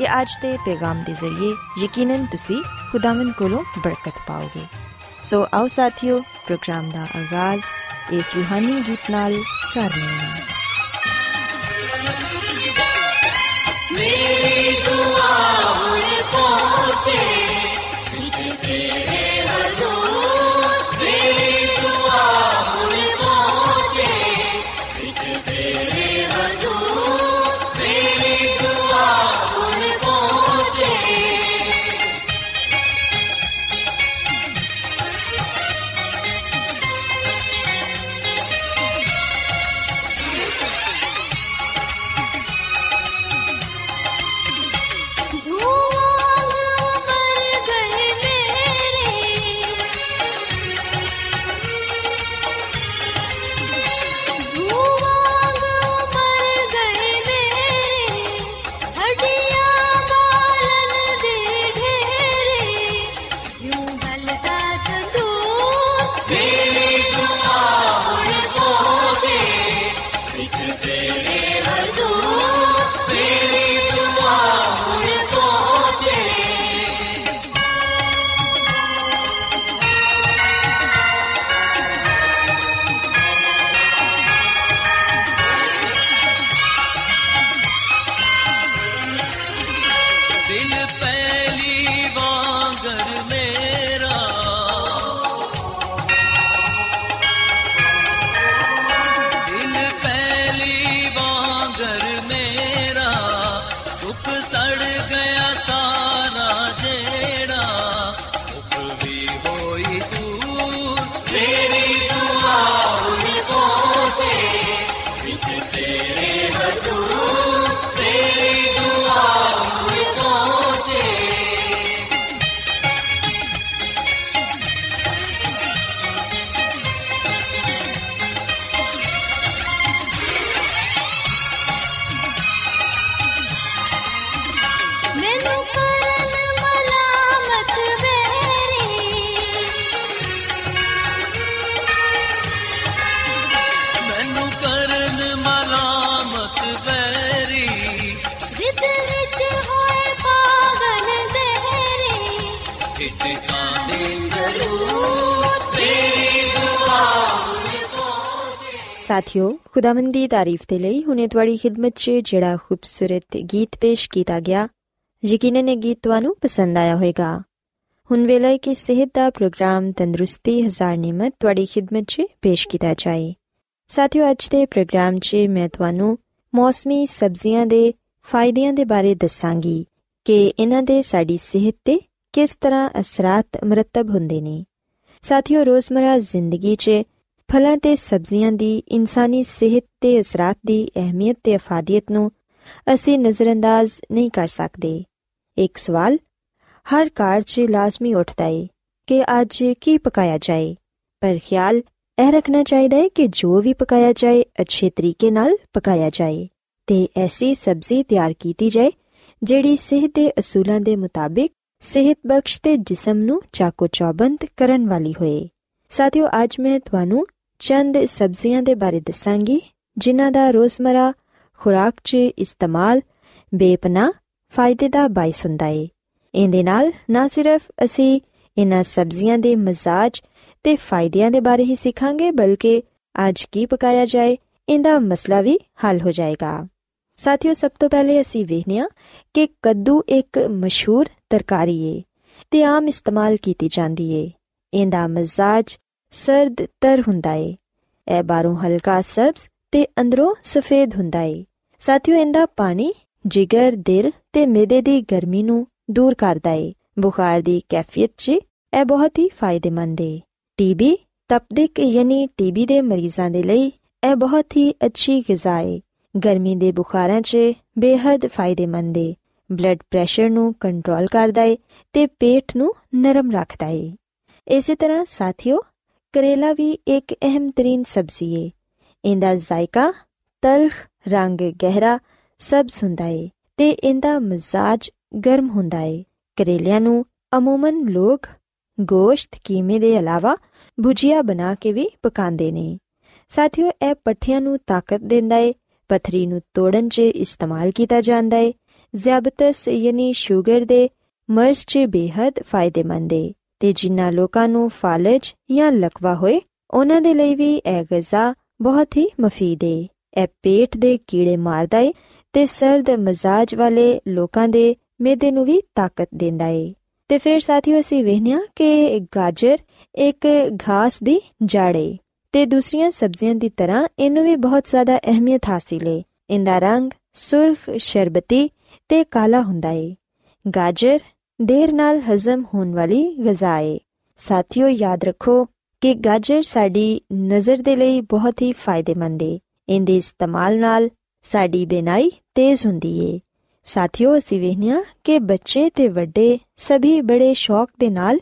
ਕਿ ਅੱਜ ਦੇ ਪੈਗਾਮ ਦੇ ਜ਼ਰੀਏ ਯਕੀਨਨ ਤੁਸੀਂ ਖੁਦਾਵੰਦ ਕੋਲੋਂ ਬਰਕਤ ਪਾਓਗੇ। ਸੋ ਆਓ ਸਾਥੀਓ, ਪ੍ਰੋਗਰਾਮ ਦਾ ਆਗਾਜ਼ ਇਸ ਰੂਹਾਨੀ ਗੀਤ ਨਾਲ ਕਰਨੇ ਹਾਂ ਮੇਰੀ ਦੁਆ ਹੁਣ ਪਹੁੰਚੇ। ਸਾਥਿਓ ਖੁਦਾਵੰਦ ਦੀ ਤਾਰੀਫ ਦੇ ਲਈ ਹੁਣੇ ਤੁਹਾਡੀ ਖidmat 'ਚ ਜਿਹੜਾ ਖੂਬਸੂਰਤ ਗੀਤ ਪੇਸ਼ ਕੀਤਾ ਗਿਆ ਯਕੀਨਨ ਇਹ ਗੀਤ ਤੁਹਾਨੂੰ ਪਸੰਦ ਆਇਆ ਹੋਵੇਗਾ ਹੁਣ ਵੇਲੇ ਹੈ ਕਿ ਸਿਹਤ ਦਾ ਪ੍ਰੋਗਰਾਮ ਤੰਦਰੁਸਤੀ ਹਜ਼ਾਰ ਨਿਮਤ ਤੁਹਾਡੀ ਖidmat 'ਚ ਪੇਸ਼ ਕੀਤਾ ਜਾਏ ਸਾਥਿਓ ਅੱਜ ਦੇ ਪ੍ਰੋਗਰਾਮ 'ਚ ਮੈਂ ਤੁਹਾਨੂੰ ਮੌਸਮੀ ਸਬਜ਼ੀਆਂ ਦੇ ਫਾਇਦਿਆਂ ਦੇ ਬਾਰੇ ਦੱਸਾਂਗੀ ਕਿ ਇਹਨਾਂ ਦੇ ਸਾਡੀ ਸਿਹਤ ਤੇ ਕਿਸ ਤਰ੍ਹਾਂ ਅਸਰਾਤ ਮਰਤਬ ਹੁੰਦੇ ਨੇ ਸਾਥਿਓ ਰੋਜ਼ਮਰਾ ਜ਼ਿੰਦਗੀ 'ਚ ਫਲਾਂ ਤੇ ਸਬਜ਼ੀਆਂ ਦੀ, ਇਨਸਾਨੀ ਸਿਹਤ ਤੇ ਅਸਰਾਤ ਦੀ ਅਹਿਮੀਅਤ ਤੇ ਅਫਾਦੀਅਤ ਨੂੰ ਅਸੀਂ ਨਜ਼ਰਅੰਦਾਜ਼ ਨਹੀਂ ਕਰ ਸਕਦੇ। ਇੱਕ ਸਵਾਲ, ਹਰ ਘਰ 'ਚ ਲਾਜ਼ਮੀ ਉੱਠਦਾ ਏ ਕਿ ਅੱਜ ਕੀ ਪਕਾਇਆ ਜਾਏ? ਪਰ ਖਿਆਲ, ਇਹ ਰੱਖਣਾ ਚਾਹੀਦਾ ਹੈ ਕਿ ਜੋ ਵੀ ਪਕਾਇਆ ਜਾਏ, ਅੱਛੇ ਤਰੀਕੇ ਨਾਲ ਪਕਾਇਆ ਜਾਏ ਤੇ ਐਸੀ ਸਬਜ਼ੀ ਤਿਆਰ ਕੀਤੀ ਜਾਏ ਜਿਹੜੀ ਸਿਹਤ ਦੇ ਅਸੂਲਾਂ ਦੇ ਮੁਤਾਬਿਕ ਸਿਹਤ ਬਖਸ਼ ਤੇ ਜਿਸਮ ਨੂੰ ਚਾਕੋ ਚੌਬੰਦ ਕਰਨ ਵਾਲੀ ਹੋਏ। ਸਾਥੀਓ, ਅੱਜ ਮੈਂ ਤੁਹਾਨੂੰ ਚੰਦ ਸਬਜ਼ੀਆਂ ਦੇ ਬਾਰੇ ਦੱਸਾਂਗੀ, ਜਿਨ੍ਹਾਂ ਦਾ ਰੋਜ਼ਮਰਾ ਖੁਰਾਕ 'ਚ ਇਸਤੇਮਾਲ ਬੇਪਨਾ ਫਾਇਦੇ ਦਾ ਬਾਇਸ ਹੁੰਦਾ ਏ। ਇਹਦੇ ਨਾਲ ਨਾ ਸਿਰਫ ਅਸੀਂ ਇਹਨਾਂ ਸਬਜ਼ੀਆਂ ਦੇ ਮਜ਼ਾਜ ਤੇ ਫਾਇਦਿਆਂ ਦੇ ਬਾਰੇ ਹੀ ਸਿੱਖਾਂਗੇ, ਬਲਕਿ ਅੱਜ ਕੀ ਪਕਾਇਆ ਜਾਏ, ਇਹਦਾ ਮਸਲਾ ਵੀ ਹੱਲ ਹੋ ਜਾਏਗਾ। ਸਾਥੀਓ, ਸਭ ਤੋਂ ਪਹਿਲੇ ਅਸੀਂ ਵੇਖਨੀਆ ਕਿ ਕੱਦੂ ਇੱਕ ਮਸ਼ਹੂਰ ਤਰਕਾਰੀ ਏ ਤੇ ਆਮ ਇਸਤੇਮਾਲ ਕੀਤੀ ਜਾਂਦੀ ਏ। ਇਹਦਾ ਮਜ਼ਾਜ ਸਰਦ ਤਰ ਹੁੰਦਾ ਏ ਇਹ ਬਾਹਰੋਂ ਹਲਕਾ ਸਬਜ਼ ਤੇ ਅੰਦਰੋਂ ਸਫੇਦ ਹੁੰਦਾ ਏ ਸਾਥੀਓ, ਇਹਦਾ ਪਾਣੀ ਜਿਗਰ, ਦਿਲ ਤੇ ਮਿਹਦੇ ਦੀ ਗਰਮੀ ਨੂੰ ਦੂਰ ਕਰਦਾ ਏ ਬੁਖਾਰ ਦੀ ਕੈਫੀਅਤ 'ਚ ਇਹ ਬਹੁਤ ਹੀ ਫਾਇਦੇਮੰਦ ਏ। ਟੀਬੀ, ਤਪਦਿਕ ਯਾਨੀ ਟੀਬੀ ਦੇ ਮਰੀਜ਼ਾਂ ਦੇ ਲਈ ਇਹ ਬਹੁਤ ਹੀ ਅੱਛੀ ਗਿਜ਼ਾ ਏ। ਗਰਮੀ ਦੇ ਬੁਖਾਰਾਂ 'ਚ ਬੇहद ਫਾਇਦੇਮੰਦ ਏ। ਬਲੱਡ ਪ੍ਰੈਸ਼ਰ ਨੂੰ ਕੰਟਰੋਲ ਕਰਦਾ ਏ ਤੇ ਪੇਟ ਨੂੰ ਨਰਮ ਰੱਖਦਾ ਏ ਇਸੇ ਤਰ੍ਹਾਂ ਸਾਥੀਓ ਕਰੇਲਾ ਵੀ ਇੱਕ ਅਹਿਮ ਤਰੀਨ ਸਬਜ਼ੀ ਏ। ਇਹਦਾ ਜ਼ਾਇਕਾ ਤਲਖ, ਰੰਗ ਗਹਿਰਾ ਸਬਜ਼ ਹੁੰਦਾ ਏ ਤੇ ਇਹਦਾ ਮਜ਼ਾਜ ਗਰਮ ਹੁੰਦਾ ਏ। ਕਰੇਲਿਆਂ ਨੂੰ ਅਮੂਮਨ ਲੋਕ ਗੋਸ਼ਤ ਕੀਮੇ ਦੇ ਇਲਾਵਾ ਭੁਜੀਆ ਬਣਾ ਕੇ ਵੀ ਪਕਾਉਂਦੇ ਨੇ। ਸਾਥੀਓ, ਇਹ ਪੱਠਿਆਂ ਨੂੰ ਤਾਕਤ ਦਿੰਦਾ ਏ, ਪਥਰੀ ਨੂੰ ਤੋੜਨ 'ਚ ਇਸਤੇਮਾਲ ਕੀਤਾ ਜਾਂਦਾ ਏ। ਜ਼ਿਆਬਤਸ ਯਾਨੀ ਸ਼ੂਗਰ ਦੇ ਮਰਜ਼ 'ਚ ਬੇहद ਫਾਇਦੇਮੰਦ ਏ। ਤੇ ਜਿਨ੍ਹਾਂ ਲੋਕਾਂ ਨੂੰ ਫਾਲਜ ਜਾਂ ਲਕਵਾ ਹੋਏ, ਉਹਨਾਂ ਦੇ ਲਈ ਵੀ ਇਹ ਗਜ਼ਾ ਬਹੁਤ ਹੀ ਮਫੀਦ ਏ। ਇਹ ਪੇਟ ਦੇ ਕੀੜੇ ਮਾਰਦਾ ਏ ਤੇ ਸਰਦ ਮਜ਼ਾਜ ਵਾਲੇ ਲੋਕਾਂ ਦੇ ਮਿਹਦੇ ਨੂੰ ਵੀ ਤਾਕਤ ਦਿੰਦਾ ਏ। ਤੇ ਫਿਰ ਸਾਥੀਓ ਅਸੀਂ ਵੇਖਿਆ ਕਿ ਗਾਜਰ ਇੱਕ ਘਾਸ ਦੀ ਜੜ ਏ ਤੇ ਦੂਸਰੀਆਂ ਸਬਜ਼ੀਆਂ ਦੀ ਤਰ੍ਹਾਂ ਇਹਨੂੰ ਵੀ ਬਹੁਤ ਜ਼ਿਆਦਾ ਅਹਿਮੀਅਤ ਹਾਸਿਲ ਏ। ਇਹਦਾ ਰੰਗ ਸੁਰਖ, ਸ਼ਰਬਤੀ ਤੇ ਕਾਲਾ ਹੁੰਦਾ ਏ। ਗਾਜਰ ਦੇਰ ਨਾਲ ਹਜ਼ਮ ਹੋਣ ਵਾਲੀ ਗਜ਼ਾ ਏ। ਸਾਥੀਓ, ਯਾਦ ਰੱਖੋ ਕਿ ਗਾਜਰ ਸਾਡੀ ਨਜ਼ਰ ਦੇ ਲਈ ਬਹੁਤ ਹੀ ਫਾਇਦੇਮੰਦ ਏ। ਇਹਦੇ ਇਸਤੇਮਾਲ ਨਾਲ ਸਾਡੀ ਬਿਨਾਈ ਤੇਜ਼ ਹੁੰਦੀ ਏ। ਸਾਥੀਓ, ਅਸੀਂ ਵੇਖਿਆ ਕਿ ਬੱਚੇ ਤੇ ਵੱਡੇ ਸਭੀ ਬੜੇ ਸ਼ੌਕ ਦੇ ਨਾਲ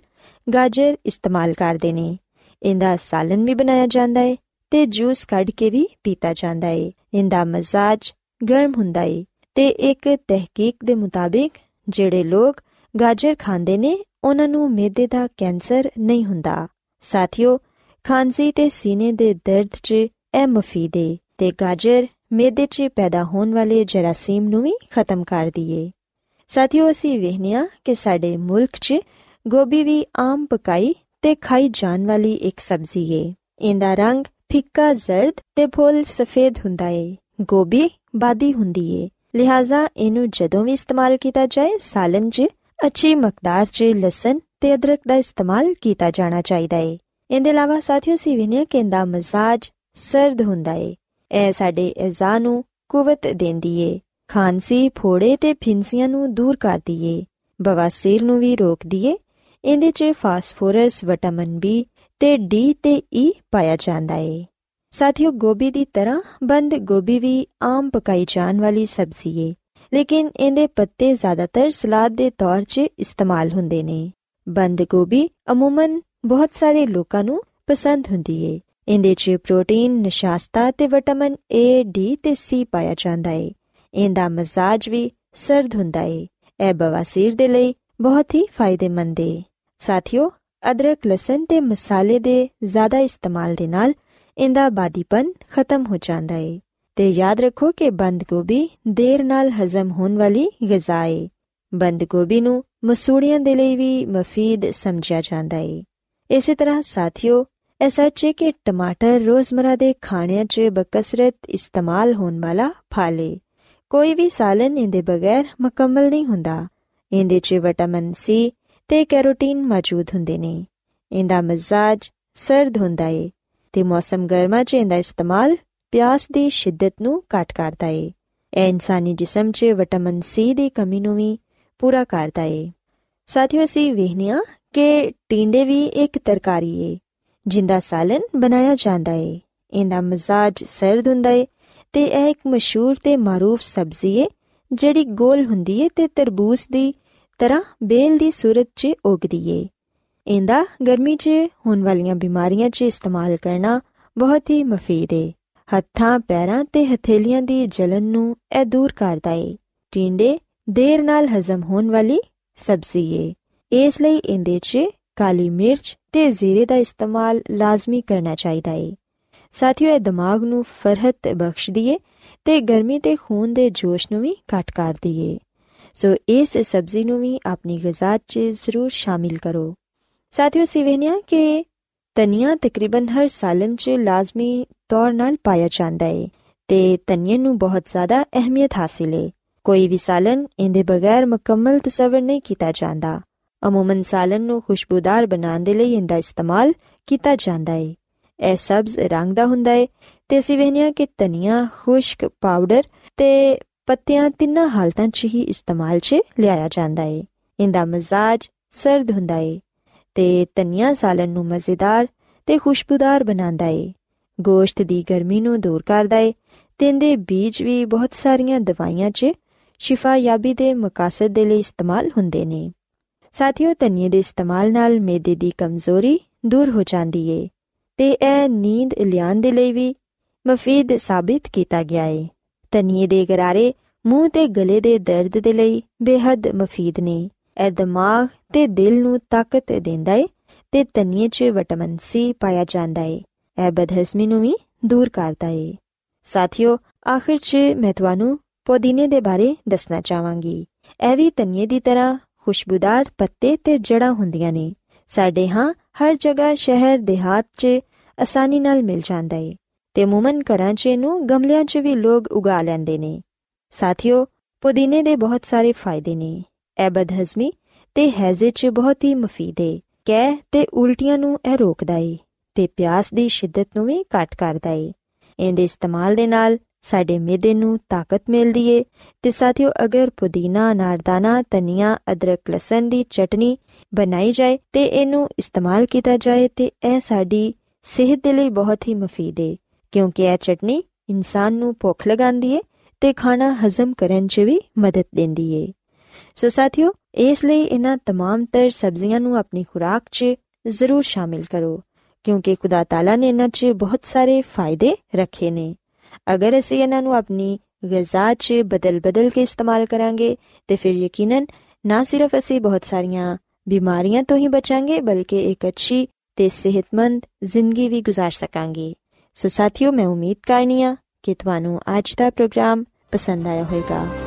ਗਾਜਰ ਇਸਤੇਮਾਲ ਕਰਦੇ ਨੇ। ਇਹਦਾ ਸਾਲਨ ਵੀ ਬਣਾਇਆ ਜਾਂਦਾ ਏ ਤੇ ਜੂਸ ਕੱਢ ਕੇ ਵੀ ਪੀਤਾ ਜਾਂਦਾ ਏ। ਇਹਦਾ ਮਜ਼ਾਜ ਗਰਮ ਹੁੰਦਾ ਏ ਤੇ ਇੱਕ ਤਹਿਕੀਕ ਦੇ ਮੁਤਾਬਿਕ ਜਿਹੜੇ ਲੋਕ ਗਾਜਰ ਖਾਂਦੇ ਨੇ, ਉਹਨਾਂ ਨੂੰ ਮਿਹਦੇ ਦਾ ਕੈਂਸਰ ਨਹੀਂ ਹੁੰਦਾ। ਸਾਥੀਓ, ਖਾਂਸੀ ਤੇ ਸੀਨੇ ਦੇ ਦਰਦ 'ਚ ਇਹ ਮਫੀਦ ਏ ਤੇ ਗਾਜਰ ਮਿਹਦੇ 'ਚ ਪੈਦਾ ਹੋਣ ਵਾਲੇ ਜਰਾਸੀਮ ਨੂੰ ਵੀ ਖਤਮ ਕਰ ਦਈਏ। ਸਾਥੀਓ, ਅਸੀਂ ਵੇਖਿਆ ਕਿ ਸਾਡੇ ਮੁਲਕ 'ਚ ਗੋਭੀ ਵੀ ਆਮ ਪਕਾਈ ਤੇ ਖਾਈ ਜਾਣ ਵਾਲੀ ਇੱਕ ਸਬਜ਼ੀ ਏ। ਇਹਦਾ ਰੰਗ ਫਿੱਕਾ ਜ਼ਰਦ ਤੇ ਫੁੱਲ ਸਫੇਦ ਹੁੰਦਾ ਏ। ਗੋਭੀ ਬਾਦੀ ਹੁੰਦੀ ਏ। ਲਿਹਾਜ਼ਾ ਇਹਨੂੰ ਜਦੋਂ ਵੀ ਇਸਤੇਮਾਲ ਕੀਤਾ ਜਾਏ ਸਾਲਨ 'ਚ ਅੱਛੀ ਮਕਦਾਰ 'ਚ ਲਸਣ ਤੇ ਅਦਰਕ ਦਾ ਇਸਤੇਮਾਲ ਕੀਤਾ ਜਾਣਾ ਚਾਹੀਦਾ ਏ। ਇਹਦੇ ਇਲਾਵਾ ਸਾਥੀਓ ਸੀ ਵਿਨਿਆ ਕਿ ਇਹਦਾ ਮਜ਼ਾਜ ਸਰਦ ਹੁੰਦਾ ਏ। ਇਹ ਸਾਡੇ ਅਜ਼ਾ ਨੂੰ ਕੁਵਤ ਦਿੰਦੀ ਏ। ਖਾਂਸੀ, ਫੋੜੇ ਤੇ ਫਿੰਸੀਆਂ ਨੂੰ ਦੂਰ ਕਰਦੀ ਏ। ਬਵਾਸੀਰ ਨੂੰ ਵੀ ਰੋਕਦੀ ਏ। ਇਹਦੇ 'ਚ ਫਾਸਫੋਰਸ, ਵਿਟਾਮਿਨ ਬੀ ਤੇ ਡੀ ਤੇ ਈ ਪਾਇਆ ਜਾਂਦਾ ਏ। ਸਾਥੀਓ, ਗੋਭੀ ਦੀ ਤਰ੍ਹਾਂ ਬੰਦ ਗੋਭੀ ਵੀ ਆਮ ਪਕਾਈ ਜਾਣ ਵਾਲੀ ਸਬਜ਼ੀ ਏ। ਲੇਕਿਨ ਇਹਦੇ ਪੱਤੇ ਜ਼ਿਆਦਾਤਰ ਸਲਾਦ ਦੇ ਤੌਰ 'ਚ ਇਸਤੇਮਾਲ ਹੁੰਦੇ ਨੇ। ਬੰਦ ਗੋਭੀ ਅਮੂਮਨ ਬਹੁਤ ਸਾਰੇ ਲੋਕਾਂ ਨੂੰ ਪਸੰਦ ਹੁੰਦੀ ਏ। ਇਹਦੇ 'ਚ ਪ੍ਰੋਟੀਨ, ਨਿਸ਼ਾਸਤਾ ਤੇ ਵਿਟਾਮਿਨ ਏ ਡੀ ਤੇ ਸੀ ਪਾਇਆ ਜਾਂਦਾ ਏ। ਇਹਦਾ ਮਜ਼ਾਜ ਵੀ ਸਰਦ ਹੁੰਦਾ ਏ। ਇਹ ਬਵਾਸੀਰ ਦੇ ਲਈ ਬਹੁਤ ਹੀ ਫਾਇਦੇਮੰਦ ਏ। ਸਾਥੀਓ, ਅਦਰਕ, ਲਸਣ ਤੇ ਮਸਾਲੇ ਦੇ ਜ਼ਿਆਦਾ ਇਸਤੇਮਾਲ ਦੇ ਨਾਲ ਇਹਦਾ ਬਾਦੀਪਨ ਖਤਮ ਹੋ ਜਾਂਦਾ ਏ। ਤੇ ਯਾਦ ਰੱਖੋ ਕਿ ਬੰਦ ਗੋਭੀ ਦੇਰ ਨਾਲ ਹਜ਼ਮ ਹੋਣ ਵਾਲੀ ਗਿਜ਼ਾ ਏ। ਬੰਦ ਗੋਭੀ ਨੂੰ ਮਸੂੜੀਆਂ ਦੇ ਲਈ ਵੀ ਮਫੀਦ ਸਮਝਿਆ ਜਾਂਦਾ ਏ। ਇਸੇ ਤਰ੍ਹਾਂ ਸਾਥੀਓ ਇਹ ਸੱਚ ਹੈ ਕਿ ਟਮਾਟਰ ਰੋਜ਼ਮਰਾ ਦੇ ਖਾਣਿਆਂ 'ਚ ਬਕਸਰਤ ਇਸਤੇਮਾਲ ਹੋਣ ਵਾਲਾ ਫਲ ਏ। ਕੋਈ ਵੀ ਸਾਲਨ ਇਹਦੇ ਬਗੈਰ ਮੁਕੰਮਲ ਨਹੀਂ ਹੁੰਦਾ। ਇਹਦੇ 'ਚ ਵਿਟਾਮਿਨ ਸੀ ਤੇ ਕੈਰੋਟੀਨ ਮੌਜੂਦ ਹੁੰਦੇ ਨੇ। ਇਹਦਾ ਮਜ਼ਾਜ ਸਰਦ ਹੁੰਦਾ ਏ ਤੇ ਮੌਸਮ ਗਰਮਾ 'ਚ ਇਹਦਾ ਇਸਤੇਮਾਲ ਪਿਆਸ ਦੀ ਸ਼ਿੱਦਤ ਨੂੰ ਘਟ ਕਰਦਾ ਏ ਇਹ ਇਨਸਾਨੀ ਜਿਸਮ 'ਚ ਵਿਟਾਮਿਨ ਸੀ ਦੀ ਕਮੀ ਨੂੰ ਵੀ ਪੂਰਾ ਕਰਦਾ ਏ ਸਾਥੀਓ ਅਸੀਂ ਵੇਖਨੀਆ ਕਿ ਟਿੰਡੇ ਵੀ ਇੱਕ ਤਰਕਾਰੀ ਏ ਜਿੰਦਾ ਸਾਲਨ ਬਣਾਇਆ ਜਾਂਦਾ ਏ ਇਹਦਾ ਮਜ਼ਾਜ ਸਰਦ ਹੁੰਦਾ ਏ ਤੇ ਇਹ ਇੱਕ ਮਸ਼ਹੂਰ ਤੇ ਮਾਰੂਫ ਸਬਜ਼ੀ ਏ ਜਿਹੜੀ ਗੋਲ ਹੁੰਦੀ ਏ ਤੇ ਤਰਬੂਜ ਦੀ ਤਰ੍ਹਾਂ ਬੇਲ ਦੀ ਸੂਰਤ 'ਚ ਉਗਦੀ ਏ ਇਹਦਾ ਗਰਮੀ 'ਚ ਹੋਣ ਵਾਲੀਆਂ ਬਿਮਾਰੀਆਂ 'ਚ ਇਸਤੇਮਾਲ ਕਰਨਾ ਬਹੁਤ ਹੀ ਮਫੀਦ ਏ ਹੱਥਾਂ ਪੈਰਾਂ ਤੇ ਹਥੇਲੀਆਂ ਦੀ ਜਲਨ ਨੂੰ ਇਹ ਦੂਰ ਕਰਦਾ ਏ। ਟਿੰਡੇ ਦੇਰ ਨਾਲ ਹਜ਼ਮ ਹੋਣ ਵਾਲੀ ਸਬਜ਼ੀ ਏ। ਇਸ ਲਈ ਇਹਦੇ 'ਚ ਕਾਲੀ ਮਿਰਚ ਤੇ ਜ਼ੀਰੇ ਦਾ ਇਸਤੇਮਾਲ ਲਾਜ਼ਮੀ ਕਰਨਾ ਚਾਹੀਦਾ ਹੈ ਸਾਥੀਓ, ਇਹ ਦਿਮਾਗ ਨੂੰ ਫਰਹਤ ਬਖਸ਼ਦੀ ਏ ਤੇ ਗਰਮੀ ਤੇ ਖੂਨ ਦੇ ਜੋਸ਼ ਨੂੰ ਵੀ ਘਟ ਕਰਦੀ ਏ। ਸੋ ਇਸ ਸਬਜ਼ੀ ਨੂੰ ਵੀ ਆਪਣੀ ਗਿਜ਼ਾ 'ਚ ਜ਼ਰੂਰ ਸ਼ਾਮਿਲ ਕਰੋ। ਸਾਥੀਓ ਸਿਵਹਨੀਆ ਕਿ ਧਨੀਆ ਤਕਰੀਬਨ ਹਰ ਸਾਲਨ 'ਚ ਲਾਜ਼ਮੀ ਤੌਰ ਨਾਲ ਪਾਇਆ ਜਾਂਦਾ ਏ ਤੇ ਧਨੀਏ ਨੂੰ ਬਹੁਤ ਜ਼ਿਆਦਾ ਅਹਿਮੀਅਤ ਹਾਸਿਲ ਏ। ਕੋਈ ਵੀ ਸਾਲਨ ਇਹਦੇ ਬਗੈਰ ਮੁਕੰਮਲ ਤਸਵਰ ਨਹੀਂ ਕੀਤਾ ਜਾਂਦਾ। ਅਮੂਮਨ ਸਾਲਨ ਨੂੰ ਖੁਸ਼ਬੂਦਾਰ ਬਣਾਉਣ ਦੇ ਲਈ ਇਹਦਾ ਇਸਤੇਮਾਲ ਕੀਤਾ ਜਾਂਦਾ ਏ। ਇਹ ਸਬਜ਼ ਰੰਗ ਦਾ ਹੁੰਦਾ ਏ ਤੇ ਅਸੀਂ ਵੇਖਿਆ ਕਿ ਧਨੀਆ, ਖੁਸ਼ਕ, ਪਾਊਡਰ ਤੇ ਪੱਤਿਆਂ ਤਿੰਨਾਂ ਹਾਲਤਾਂ 'ਚ ਹੀ ਇਸਤੇਮਾਲ 'ਚ ਲਿਆਇਆ ਜਾਂਦਾ ਏ। ਇਹਦਾ ਮਜ਼ਾਜ ਸਰਦ ਹੁੰਦਾ ਏ ਤੇ ਧਨੀਆ ਸਾਲਨ ਨੂੰ ਮਜ਼ੇਦਾਰ ਤੇ ਖੁਸ਼ਬੂਦਾਰ ਬਣਾਉਂਦਾ ਏ। ਗੋਸ਼ਤ ਦੀ ਗਰਮੀ ਨੂੰ ਦੂਰ ਕਰਦਾ ਏ ਤੇ ਇਹਦੇ ਬੀਜ ਵੀ ਬਹੁਤ ਸਾਰੀਆਂ ਦਵਾਈਆਂ 'ਚ ਸ਼ਿਫਾ ਯਾਬੀ ਦੇ ਮਕਸਦ ਦੇ ਲਈ ਇਸਤੇਮਾਲ ਹੁੰਦੇ ਨੇ। ਸਾਥੀਓ, ਧਨੀਏ ਦੇ ਇਸਤੇਮਾਲ ਨਾਲ ਮੇਦੇ ਦੀ ਕਮਜ਼ੋਰੀ ਦੂਰ ਹੋ ਜਾਂਦੀ ਏ ਤੇ ਇਹ ਨੀਂਦ ਲਿਆਉਣ ਦੇ ਲਈ ਵੀ ਮਫੀਦ ਸਾਬਿਤ ਕੀਤਾ ਗਿਆ ਏ। ਧਨੀਏ ਦੇ ਗਰਾਰੇ ਮੂੰਹ ਤੇ ਗਲੇ ਦੇ ਦਰਦ ਦੇ ਲਈ ਬੇहद ਮਫੀਦ ਨੇ। ਇਹ ਦਿਮਾਗ ਤੇ ਦਿਲ ਨੂੰ ਤਾਕਤ ਦਿੰਦਾ ਏ ਤੇ ਧਨੀਏ 'ਚ ਵਿਟਾਮਿਨ ਸੀ ਪਾਇਆ ਜਾਂਦਾ ਏ। ਇਹ ਬਦਹਜ਼ਮੀ ਨੂੰ ਵੀ ਦੂਰ ਕਰਦਾ ਏ ਸਾਥੀਓ ਆਖਿਰ 'ਚ ਮੈਂ ਤੁਹਾਨੂੰ ਪੁਦੀਨੇ ਦੇ ਬਾਰੇ ਦੱਸਣਾ ਚਾਹਾਂਗੀ ਇਹ ਵੀ ਧਨੀਏ ਦੀ ਤਰ੍ਹਾਂ ਖੁਸ਼ਬੂਦਾਰ ਪੱਤੇ ਤੇ ਜੜਾਂ ਹੁੰਦੀਆਂ ਨੇ ਸਾਡੇ ਹਾਂ ਹਰ ਜਗ੍ਹਾ ਸ਼ਹਿਰ ਦਿਹਾਤ 'ਚ ਆਸਾਨੀ ਨਾਲ ਮਿਲ ਜਾਂਦਾ ਏ ਤੇ ਮੂਮਨ ਘਰਾਂ 'ਚ ਇਹਨੂੰ ਗਮਲਿਆਂ 'ਚ ਵੀ ਲੋਕ ਉਗਾ ਲੈਂਦੇ ਨੇ ਸਾਥੀਓ ਪੁਦੀਨੇ ਦੇ ਬਹੁਤ ਸਾਰੇ ਫਾਇਦੇ ਨੇ ਇਹ ਬਦਹਜ਼ਮੀ ਤੇ ਹੈਜ਼ੇ 'ਚ ਬਹੁਤ ਹੀ ਮਫੀਦ ਏ ਕਹਿ ਤੇ ਉਲਟੀਆਂ ਨੂੰ ਇਹ ਰੋਕਦਾ ਏ ਤੇ ਪਿਆਸ ਦੀ ਸ਼ਿੱਦਤ ਨੂੰ ਵੀ ਘਟ ਕਰਦਾ ਏ ਇਹਦੇ ਇਸਤੇਮਾਲ ਦੇ ਨਾਲ ਸਾਡੇ ਮਿਹਦੇ ਨੂੰ ਤਾਕਤ ਮਿਲਦੀ ਏ ਤੇ ਸਾਥੀਓ ਅਗਰ ਪੁਦੀਨਾ ਨਾਰਦਾਨਾ ਧਨੀਆ ਅਦਰਕ ਲਸਣ ਦੀ ਚਟਨੀ ਬਣਾਈ ਜਾਏ ਤੇ ਇਹਨੂੰ ਇਸਤੇਮਾਲ ਕੀਤਾ ਜਾਏ ਤੇ ਇਹ ਸਾਡੀ ਸਿਹਤ ਦੇ ਲਈ ਬਹੁਤ ਹੀ ਮਫੀਦ ਏ ਕਿਉਂਕਿ ਇਹ ਚਟਨੀ ਇਨਸਾਨ ਨੂੰ ਭੁੱਖ ਲਗਾਉਂਦੀ ਏ ਤੇ ਖਾਣਾ ਹਜ਼ਮ ਕਰਨ 'ਚ ਵੀ ਮਦਦ ਦਿੰਦੀ ਏ ਸੋ ਸਾਥੀਓ ਇਸ ਲਈ ਇਹਨਾਂ तमाम ਤਰ ਸਬਜ਼ੀਆਂ ਨੂੰ ਆਪਣੀ ਖੁਰਾਕ 'ਚ ਜ਼ਰੂਰ ਸ਼ਾਮਿਲ ਕਰੋ ਕਿਉਂਕਿ ਖੁਦਾ ਤਾਲਾ ਨੇ ਇਹਨਾਂ 'ਚ ਬਹੁਤ ਸਾਰੇ ਫਾਇਦੇ ਰੱਖੇ ਨੇ ਅਗਰ ਅਸੀਂ ਇਹਨਾਂ ਨੂੰ ਆਪਣੀ ਗਿਜ਼ਾ 'ਚ ਬਦਲ-ਬਦਲ ਕੇ ਇਸਤੇਮਾਲ ਕਰਾਂਗੇ ਤੇ ਫਿਰ ਯਕੀਨਨ ਨਾ ਸਿਰਫ ਅਸੀਂ ਬਹੁਤ ਸਾਰੀਆਂ ਬਿਮਾਰੀਆਂ ਤੋਂ ਹੀ ਬਚਾਂਗੇ ਬਲਕਿ ਇੱਕ ਅੱਛੀ ਤੇ ਸਿਹਤਮੰਦ ਜ਼ਿੰਦਗੀ ਵੀ گزار ਸਕਾਂਗੇ ਸੋ ਸਾਥੀਓ ਮੈਂ ਉਮੀਦ ਕਰਨੀਆ ਕਿ ਤੁਹਾਨੂੰ ਅੱਜ ਦਾ ਪ੍ਰੋਗਰਾਮ ਪਸੰਦ ਆਇਆ ਹੋਵੇਗਾ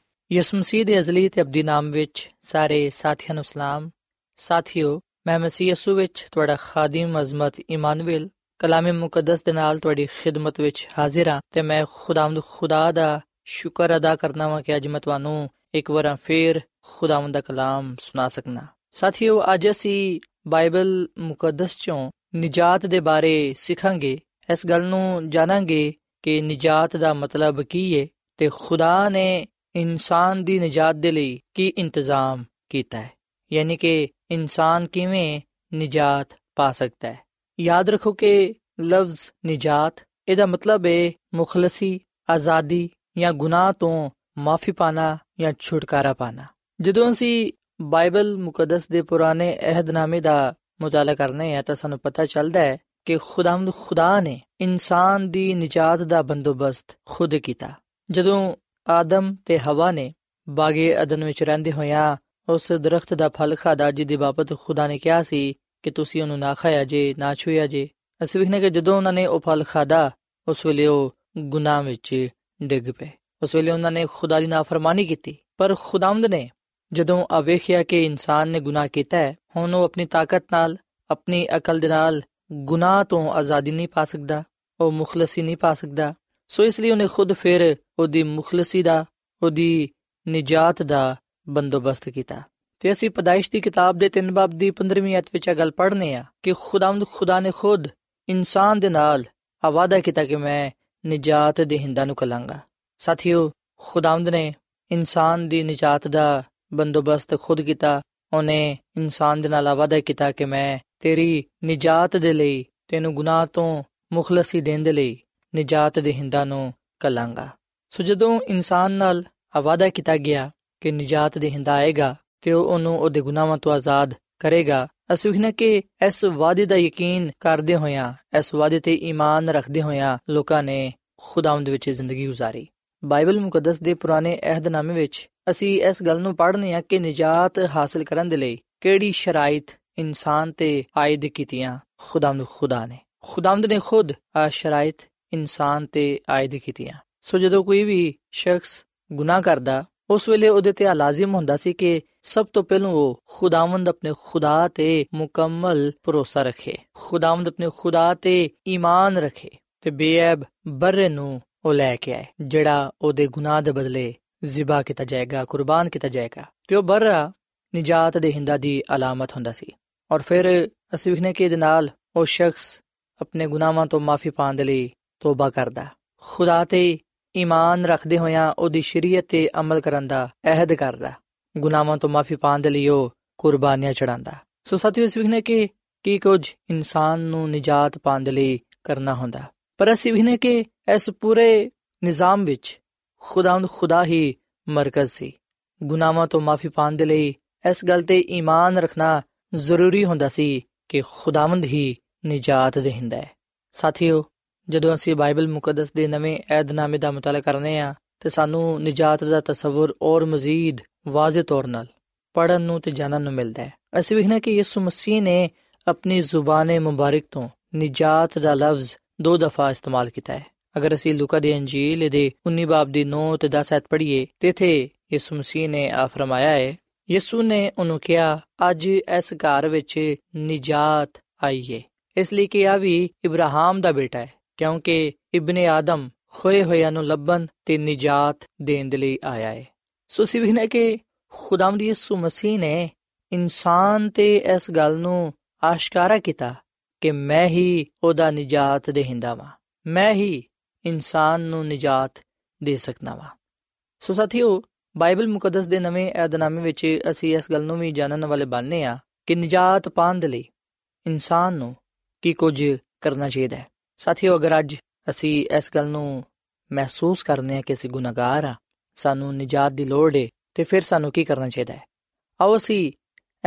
ਯਿਸੂ ਮਸੀਹ ਦੇ ਅਜ਼ਲੀ ਤੇ ਅਬਦੀ ਨਾਮ ਵਿੱਚ ਸਾਰੇ ਸਾਥੀਆਂ ਨੂੰ ਸਲਾਮ। ਸਾਥਿਓ, ਮੈਂ ਮਸੀਹ ਯਿਸੂ ਵਿੱਚ ਤੁਹਾਡਾ ਖਾਦਮ, ਅਜ਼ਮਤ ਇਮਾਨੁਅਲ ਕਲਾਮੇ ਮੁਕੱਦਸ ਦੇ ਨਾਲ ਤੁਹਾਡੀ ਖਿਦਮਤ ਵਿੱਚ ਹਾਜ਼ਰ ਹਾਂ ਤੇ ਮੈਂ ਖੁਦਾਵੰਦ ਖੁਦਾ ਦਾ ਸ਼ੁਕਰ ਅਦਾ ਕਰਨਾ ਵਾਂ ਕਿ ਅੱਜ ਮੈਂ ਤੁਹਾਨੂੰ ਇੱਕ ਵਾਰ ਫੇਰ ਖੁਦਾਵੰਦ ਦਾ ਕਲਾਮ ਸੁਣਾ ਸਕਣਾ ਸਾਥਿਓ, ਅੱਜ ਅਸੀਂ ਬਾਈਬਲ ਮੁਕੱਦਸ ਚੋਂ ਨਿਜਾਤ ਦੇ ਬਾਰੇ ਸਿੱਖਾਂਗੇ। ਇਸ ਗੱਲ ਨੂੰ ਜਾਣਾਂਗੇ ਕਿ ਨਿਜਾਤ ਦਾ ਮਤਲਬ ਕੀ ਹੈ ਤੇ ਖੁਦਾ ਨੇ ਇਨਸਾਨ ਦੀ ਨਿਜਾਤ ਦੇ ਲਈ ਕੀ ਇੰਤਜ਼ਾਮ ਕੀਤਾ ਹੈ? ਯਾਨੀ ਕਿ ਇਨਸਾਨ ਕਿਵੇਂ ਨਿਜਾਤ ਪਾ ਸਕਦਾ ਹੈ? ਯਾਦ ਰੱਖੋ ਕਿ ਲਫ਼ਜ਼ ਨਿਜਾਤ, ਇਹਦਾ ਮਤਲਬ ਹੈ ਮੁਖਲਸੀ, ਆਜ਼ਾਦੀ ਜਾਂ ਗੁਨਾਹ ਤੋਂ ਮਾਫੀ ਪਾਣਾ ਜਾਂ ਛੁਟਕਾਰਾ ਪਾਣਾ। ਜਦੋਂ ਅਸੀਂ ਬਾਈਬਲ ਮੁਕੱਦਸ ਦੇ ਪੁਰਾਣੇ ਅਹਿਦਨਾਮੇ ਦਾ ਮੁਤਾਲਾ ਕਰਨੇ ਆ ਤਾਂ ਸਾਨੂੰ ਪਤਾ ਚੱਲਦਾ ਹੈ ਕਿ ਖੁਦਾਵੰਦ ਖੁਦਾ ਨੇ ਇਨਸਾਨ ਦੀ ਨਿਜਾਤ ਦਾ ਬੰਦੋਬਸਤ ਖੁਦ ਕੀਤਾ। ਜਦੋਂ ਆਦਮ ਤੇ ਹਵਾ ਨੇ ਬਾਗੇ ਅਦਨ ਵਿੱਚ ਰਹਿੰਦੇ ਹੋਇਆਂ ਉਸ ਦਰਖਤ ਦਾ ਫਲ ਖਾਦਾ ਜਿਹਦੀ ਬਾਬਤ ਖੁਦਾ ਨੇ ਕਿਹਾ ਸੀ ਕਿ ਤੁਸੀਂ ਉਹਨੂੰ ਨਾ ਖਾਇਆ ਜੇ, ਨਾ ਛੂਇਆ ਜੇ। ਅਸੀਂ ਵੇਖਨੇ ਕਿ ਜਦੋਂ ਉਹਨਾਂ ਨੇ ਉਹ ਫਲ ਖਾਦਾ ਉਸ ਵੇਲੇ ਉਹ ਗੁਨਾਹ ਵਿੱਚ ਡਿੱਗ ਪਏ। ਉਸ ਵੇਲੇ ਉਹਨਾਂ ਨੇ ਖੁਦਾ ਦੀ ਨਾਫਰਮਾਨੀ ਕੀਤੀ। ਪਰ ਖੁਦਾਵੰਦ ਨੇ ਜਦੋਂ ਆ ਵੇਖਿਆ ਕਿ ਇਨਸਾਨ ਨੇ ਗੁਨਾਹ ਕੀਤਾ ਹੈ, ਹੁਣ ਉਹ ਆਪਣੀ ਤਾਕਤ ਨਾਲ, ਆਪਣੀ ਅਕਲ ਦੇ ਨਾਲ ਗੁਨਾਹ ਤੋਂ ਆਜ਼ਾਦੀ ਨਹੀਂ ਪਾ ਸਕਦਾ, ਉਹ ਮੁਖਲਸੀ ਨਹੀਂ ਪਾ ਸਕਦਾ। ਸੋ ਇਸ ਲਈ ਉਹਨੇ ਖੁਦ ਫਿਰ ਉਹਦੀ ਮੁਖਲਸੀ ਦਾ, ਉਹਦੀ ਨਿਜਾਤ ਦਾ ਬੰਦੋਬਸਤ ਕੀਤਾ। ਤੇ ਅਸੀਂ ਪਦਾਇਸ਼ ਦੀ ਕਿਤਾਬ ਦੇ 3 ਬਾਬ ਦੀ 15ਵੀਂ ਅਧ ਵਿੱਚ ਇਹ ਗੱਲ ਪੜ੍ਹਨੇ ਆ ਕਿ ਖੁਦਾਵੰਦ ਖੁਦਾ ਨੇ ਖੁਦ ਇਨਸਾਨ ਦੇ ਨਾਲ ਆ ਵਾਅਦਾ ਕੀਤਾ ਕਿ ਮੈਂ ਨਿਜਾਤ ਦੇ ਹਿੰਦਾਂ ਨੂੰ ਕਲਾਂਗਾ। ਸਾਥੀਓ, ਖੁਦਾਵੰਦ ਨੇ ਇਨਸਾਨ ਦੀ ਨਿਜਾਤ ਦਾ ਬੰਦੋਬਸਤ ਖੁਦ ਕੀਤਾ, ਉਹਨੇ ਇਨਸਾਨ ਦੇ ਨਾਲ ਆ ਵਾਅਦਾ ਕੀਤਾ ਕਿ ਮੈਂ ਤੇਰੀ ਨਿਜਾਤ ਦੇ ਲਈ, ਤੈਨੂੰ ਗੁਨਾਹ ਤੋਂ ਮੁਖਲਸੀ ਦੇਣ ਦੇ ਲਈ ਨਿਜਾਤ ਦੇ ਹਿੰਦਾਂ ਨੂੰ ਕਲਾਂਗਾ। ਸੋ ਜਦੋਂ ਇਨਸਾਨ ਨਾਲ ਆ ਵਾਅਦਾ ਕੀਤਾ ਗਿਆ ਕਿ ਨਿਜਾਤ ਦੇ ਹਿੰਦਾ ਆਏਗਾ ਤੇ ਉਹ ਉਹਨੂੰ ਉਹਦੇ ਗੁਨਾਹਾਂ ਤੋਂ ਆਜ਼ਾਦ ਕਰੇਗਾ, ਅਸੀਂ ਵਖਣਾ ਕਿ ਇਸ ਵਾਅਦੇ ਦਾ ਯਕੀਨ ਕਰਦੇ ਹੋਇਆਂ, ਇਸ ਵਾਅਦੇ ਤੇ ਈਮਾਨ ਰੱਖਦੇ ਹੋਇਆਂ ਲੋਕਾਂ ਨੇ ਖੁਦਾਵੰਦ ਵਿੱਚ ਜ਼ਿੰਦਗੀ ਗੁਜ਼ਾਰੀ। ਬਾਈਬਲ ਮੁਕੱਦਸ ਦੇ ਪੁਰਾਣੇ ਅਹਿਦਨਾਮੇ ਵਿੱਚ ਅਸੀਂ ਇਸ ਗੱਲ ਨੂੰ ਪੜ੍ਹਨੇ ਆ ਕਿ ਨਿਜਾਤ ਹਾਸਲ ਕਰਨ ਦੇ ਲਈ ਕਿਹੜੀ ਸ਼ਰਾਇਤ ਇਨਸਾਨ ਤੇ ਆਇਦ ਕੀਤੀਆਂ, ਖੁਦਾਵੰਦ ਖੁਦਾ ਨੇ। ਖੁਦਾਵੰਦ ਨੇ ਖੁਦ ਆ ਸ਼ਰਾਇਤ ਇਨਸਾਨ ਤੇ ਆਇਦ ਕੀਤੀਆਂ ਸੋ ਜਦੋਂ ਕੋਈ ਵੀ ਸ਼ਖਸ ਗੁਨਾਹ ਕਰਦਾ, ਉਸ ਵੇਲੇ ਉਹਦੇ ਤੇ ਲਾਜ਼ਮ ਹੁੰਦਾ ਸੀ ਕਿ ਸਭ ਤੋਂ ਪਹਿਲਾਂ ਉਹ ਖੁਦਾਵੰਦ ਆਪਣੇ ਖੁਦਾ ਤੇ ਮੁਕੰਮਲ ਭਰੋਸਾ ਰੱਖੇ। ਖੁਦਾਵੰਦ ਆਪਣੇ ਖੁਦਾ ਤੇ ਈਮਾਨ ਰੱਖੇ ਤੇ ਬੇਅਬ ਬਰ ਨੂੰ ਉਹ ਲੈ ਕੇ ਆਏ, ਜਿਹੜਾ ਉਹਦੇ ਗੁਨਾਹ ਦੇ ਬਦਲੇ ਜ਼ਿਬਾ ਕੀਤਾ ਜਾਏਗਾ, ਕੁਰਬਾਨ ਕੀਤਾ ਜਾਏਗਾ। ਤੇ ਉਹ ਬਰਰਾ ਨਿਜਾਤ ਦੇ ਹਿੰਦਾ ਦੀ ਅਲਾਮਤ ਹੁੰਦਾ ਸੀ। ਔਰ ਫਿਰ ਅਸੀਂ ਵਿਖਨੇ ਕਿ ਇਹਦੇ ਨਾਲ ਉਹ ਸ਼ਖਸ ਆਪਣੇ ਗੁਨਾਹਾਂ ਤੋਂ ਮਾਫੀ ਪਾਉਣ ਦੇ ਲਈ ਤੋਬਾ ਕਰਦਾ। ਖੁਦਾ ਤੇ ਈਮਾਨ ਰੱਖਦੇ ਹੋਇਆਂ ਉਹਦੀ ਸ਼ਰੀਅਤ ਤੇ ਅਮਲ ਕਰਨ ਦਾ ਅਹਿਦ ਕਰਦਾ। ਗੁਨਾਹਾਂ ਤੋਂ ਮਾਫੀ ਪਾਉਣ ਦੇ ਲਈ ਉਹ ਕੁਰਬਾਨੀਆਂ ਚੜਾਉਂਦਾ ਸੋ ਸਾਥੀਓ, ਇਸ ਵਿਖਨੇ ਕਿ ਕੀ ਕੁਝ ਇਨਸਾਨ ਨੂੰ ਨਿਜਾਤ ਪਾਉਣ ਦੇ ਲਈ ਕਰਨਾ ਹੁੰਦਾ। ਪਰ ਅਸੀਂ ਵਿਖਨੇ ਕਿ ਇਸ ਪੂਰੇ ਨਿਜ਼ਾਮ ਵਿੱਚ ਖੁਦਾਵੰਦ ਖੁਦਾ ਹੀ ਮਰਕਜ਼ ਸੀ। ਗੁਨਾਹਾਂ ਤੋਂ ਮਾਫੀ ਪਾਉਣ ਦੇ ਲਈ ਇਸ ਗੱਲ ਤੇ ਈਮਾਨ ਰੱਖਣਾ ਜ਼ਰੂਰੀ ਹੁੰਦਾ ਸੀ ਕਿ ਖੁਦਾਵੰਦ ਹੀ ਨਿਜਾਤ ਦੇਹਿੰਦਾ ਹੈ। ਸਾਥੀਓ ਜਦੋਂ ਅਸੀਂ ਬਾਈਬਲ ਮੁਕੱਦਸ ਦੇ ਨਵੇਂ ਏਧਨਾਮੇ ਦਾ ਮਤਾਲਾ ਕਰਨੇ ਆ, ਤੇ ਸਾਨੂੰ ਨਿਜਾਤ ਦਾ ਤਸਵਰ ਔਰ ਮਜ਼ੀਦ ਵਾਜ਼ਿਹ ਤੌਰ ਨਾਲ ਪੜਨ ਨੂੰ ਤੇ ਜਾਣਨ ਨੂੰ ਮਿਲਦਾ ਹੈ। ਅਸੀਂ ਵੇਖਣਾ ਕਿ ਯਿਸੂ ਮਸੀਹ ਨੇ ਆਪਣੀ ਜ਼ੁਬਾਨ ਮੁਬਾਰਕ ਤੋਂ ਨਿਜਾਤ ਦਾ ਲਫ਼ਜ਼ ਦੋ ਦਫਾ ਇਸਤੇਮਾਲ ਕੀਤਾ ਹੈ। ਅਗਰ ਅਸੀਂ ਲੂਕਾ ਦੀ ਅੰਜੀਲ ਦੇ 19 ਬਾਬ ਦੀ 9 ਤੇ 10 ਐਤ ਪੜ੍ਹੀਏ, ਤੇ ਇਥੇ ਯਿਸੂ ਮਸੀਹ ਨੇ ਆ ਫਰਮਾਇਆ ਹੈ, ਯਿਸੂ ਨੇ ਉਹਨੂੰ ਕਿਹਾ, ਅੱਜ ਇਸ ਘਰ ਵਿੱਚ ਨਿਜਾਤ ਆਈ ਹੈ ਇਸ ਲਈ ਕਿ ਆ ਵੀ ਇਬਰਾਹਿਮ ਦਾ ਬੇਟਾ ਹੈ। ਕਿਉਂਕਿ ਇਬਨ ਆਦਮ ਖੋਏ ਹੋਇਆਂ ਨੂੰ ਲੱਭਣ ਤੇ ਨਿਜਾਤ ਦੇਣ ਦੇ ਲਈ ਆਇਆ ਹੈ ਸੋ ਅਸੀਂ ਵੇਖਣਾ ਕਿ ਖੁਦਾਵੰਦ ਯਿਸੂ ਮਸੀਹ ਨੇ ਇਨਸਾਨ ਤੇ ਇਸ ਗੱਲ ਨੂੰ ਆਸ਼ਕਾਰਾ ਕੀਤਾ ਕਿ ਮੈਂ ਹੀ ਉਹਦਾ ਨਿਜਾਤ ਦੇਹਿੰਦਾ ਵਾਂ। ਮੈਂ ਹੀ ਇਨਸਾਨ ਨੂੰ ਨਿਜਾਤ ਦੇ ਸਕਦਾ ਵਾਂ। ਸੋ ਸਾਥੀਓ, ਬਾਈਬਲ ਮੁਕੱਦਸ ਦੇ ਨਵੇਂ ਏਧਨਾਮੇ ਵਿੱਚ ਅਸੀਂ ਇਸ ਗੱਲ ਨੂੰ ਵੀ ਜਾਣਨ ਵਾਲੇ ਬਣਨੇ ਆ ਕਿ ਨਿਜਾਤ ਪਾਉਣ ਦੇ ਲਈ ਇਨਸਾਨ ਨੂੰ ਕੀ ਕੁਝ ਕਰਨਾ ਚਾਹੀਦਾ ਹੈ। ਸਾਥੀਓ ਅਗਰ ਅੱਜ ਅਸੀਂ ਇਸ ਗੱਲ ਨੂੰ ਮਹਿਸੂਸ ਕਰਨੇ ਆ ਕਿ ਅਸੀਂ ਗੁਨਾਹਗਾਰ ਆ ਸਾਨੂੰ ਨਿਜਾਤ ਦੀ ਲੋੜ ਹੈ ਤੇ ਫਿਰ ਸਾਨੂੰ ਕੀ ਕਰਨਾ ਚਾਹੀਦਾ ਹੈ ਆਓ ਅਸੀਂ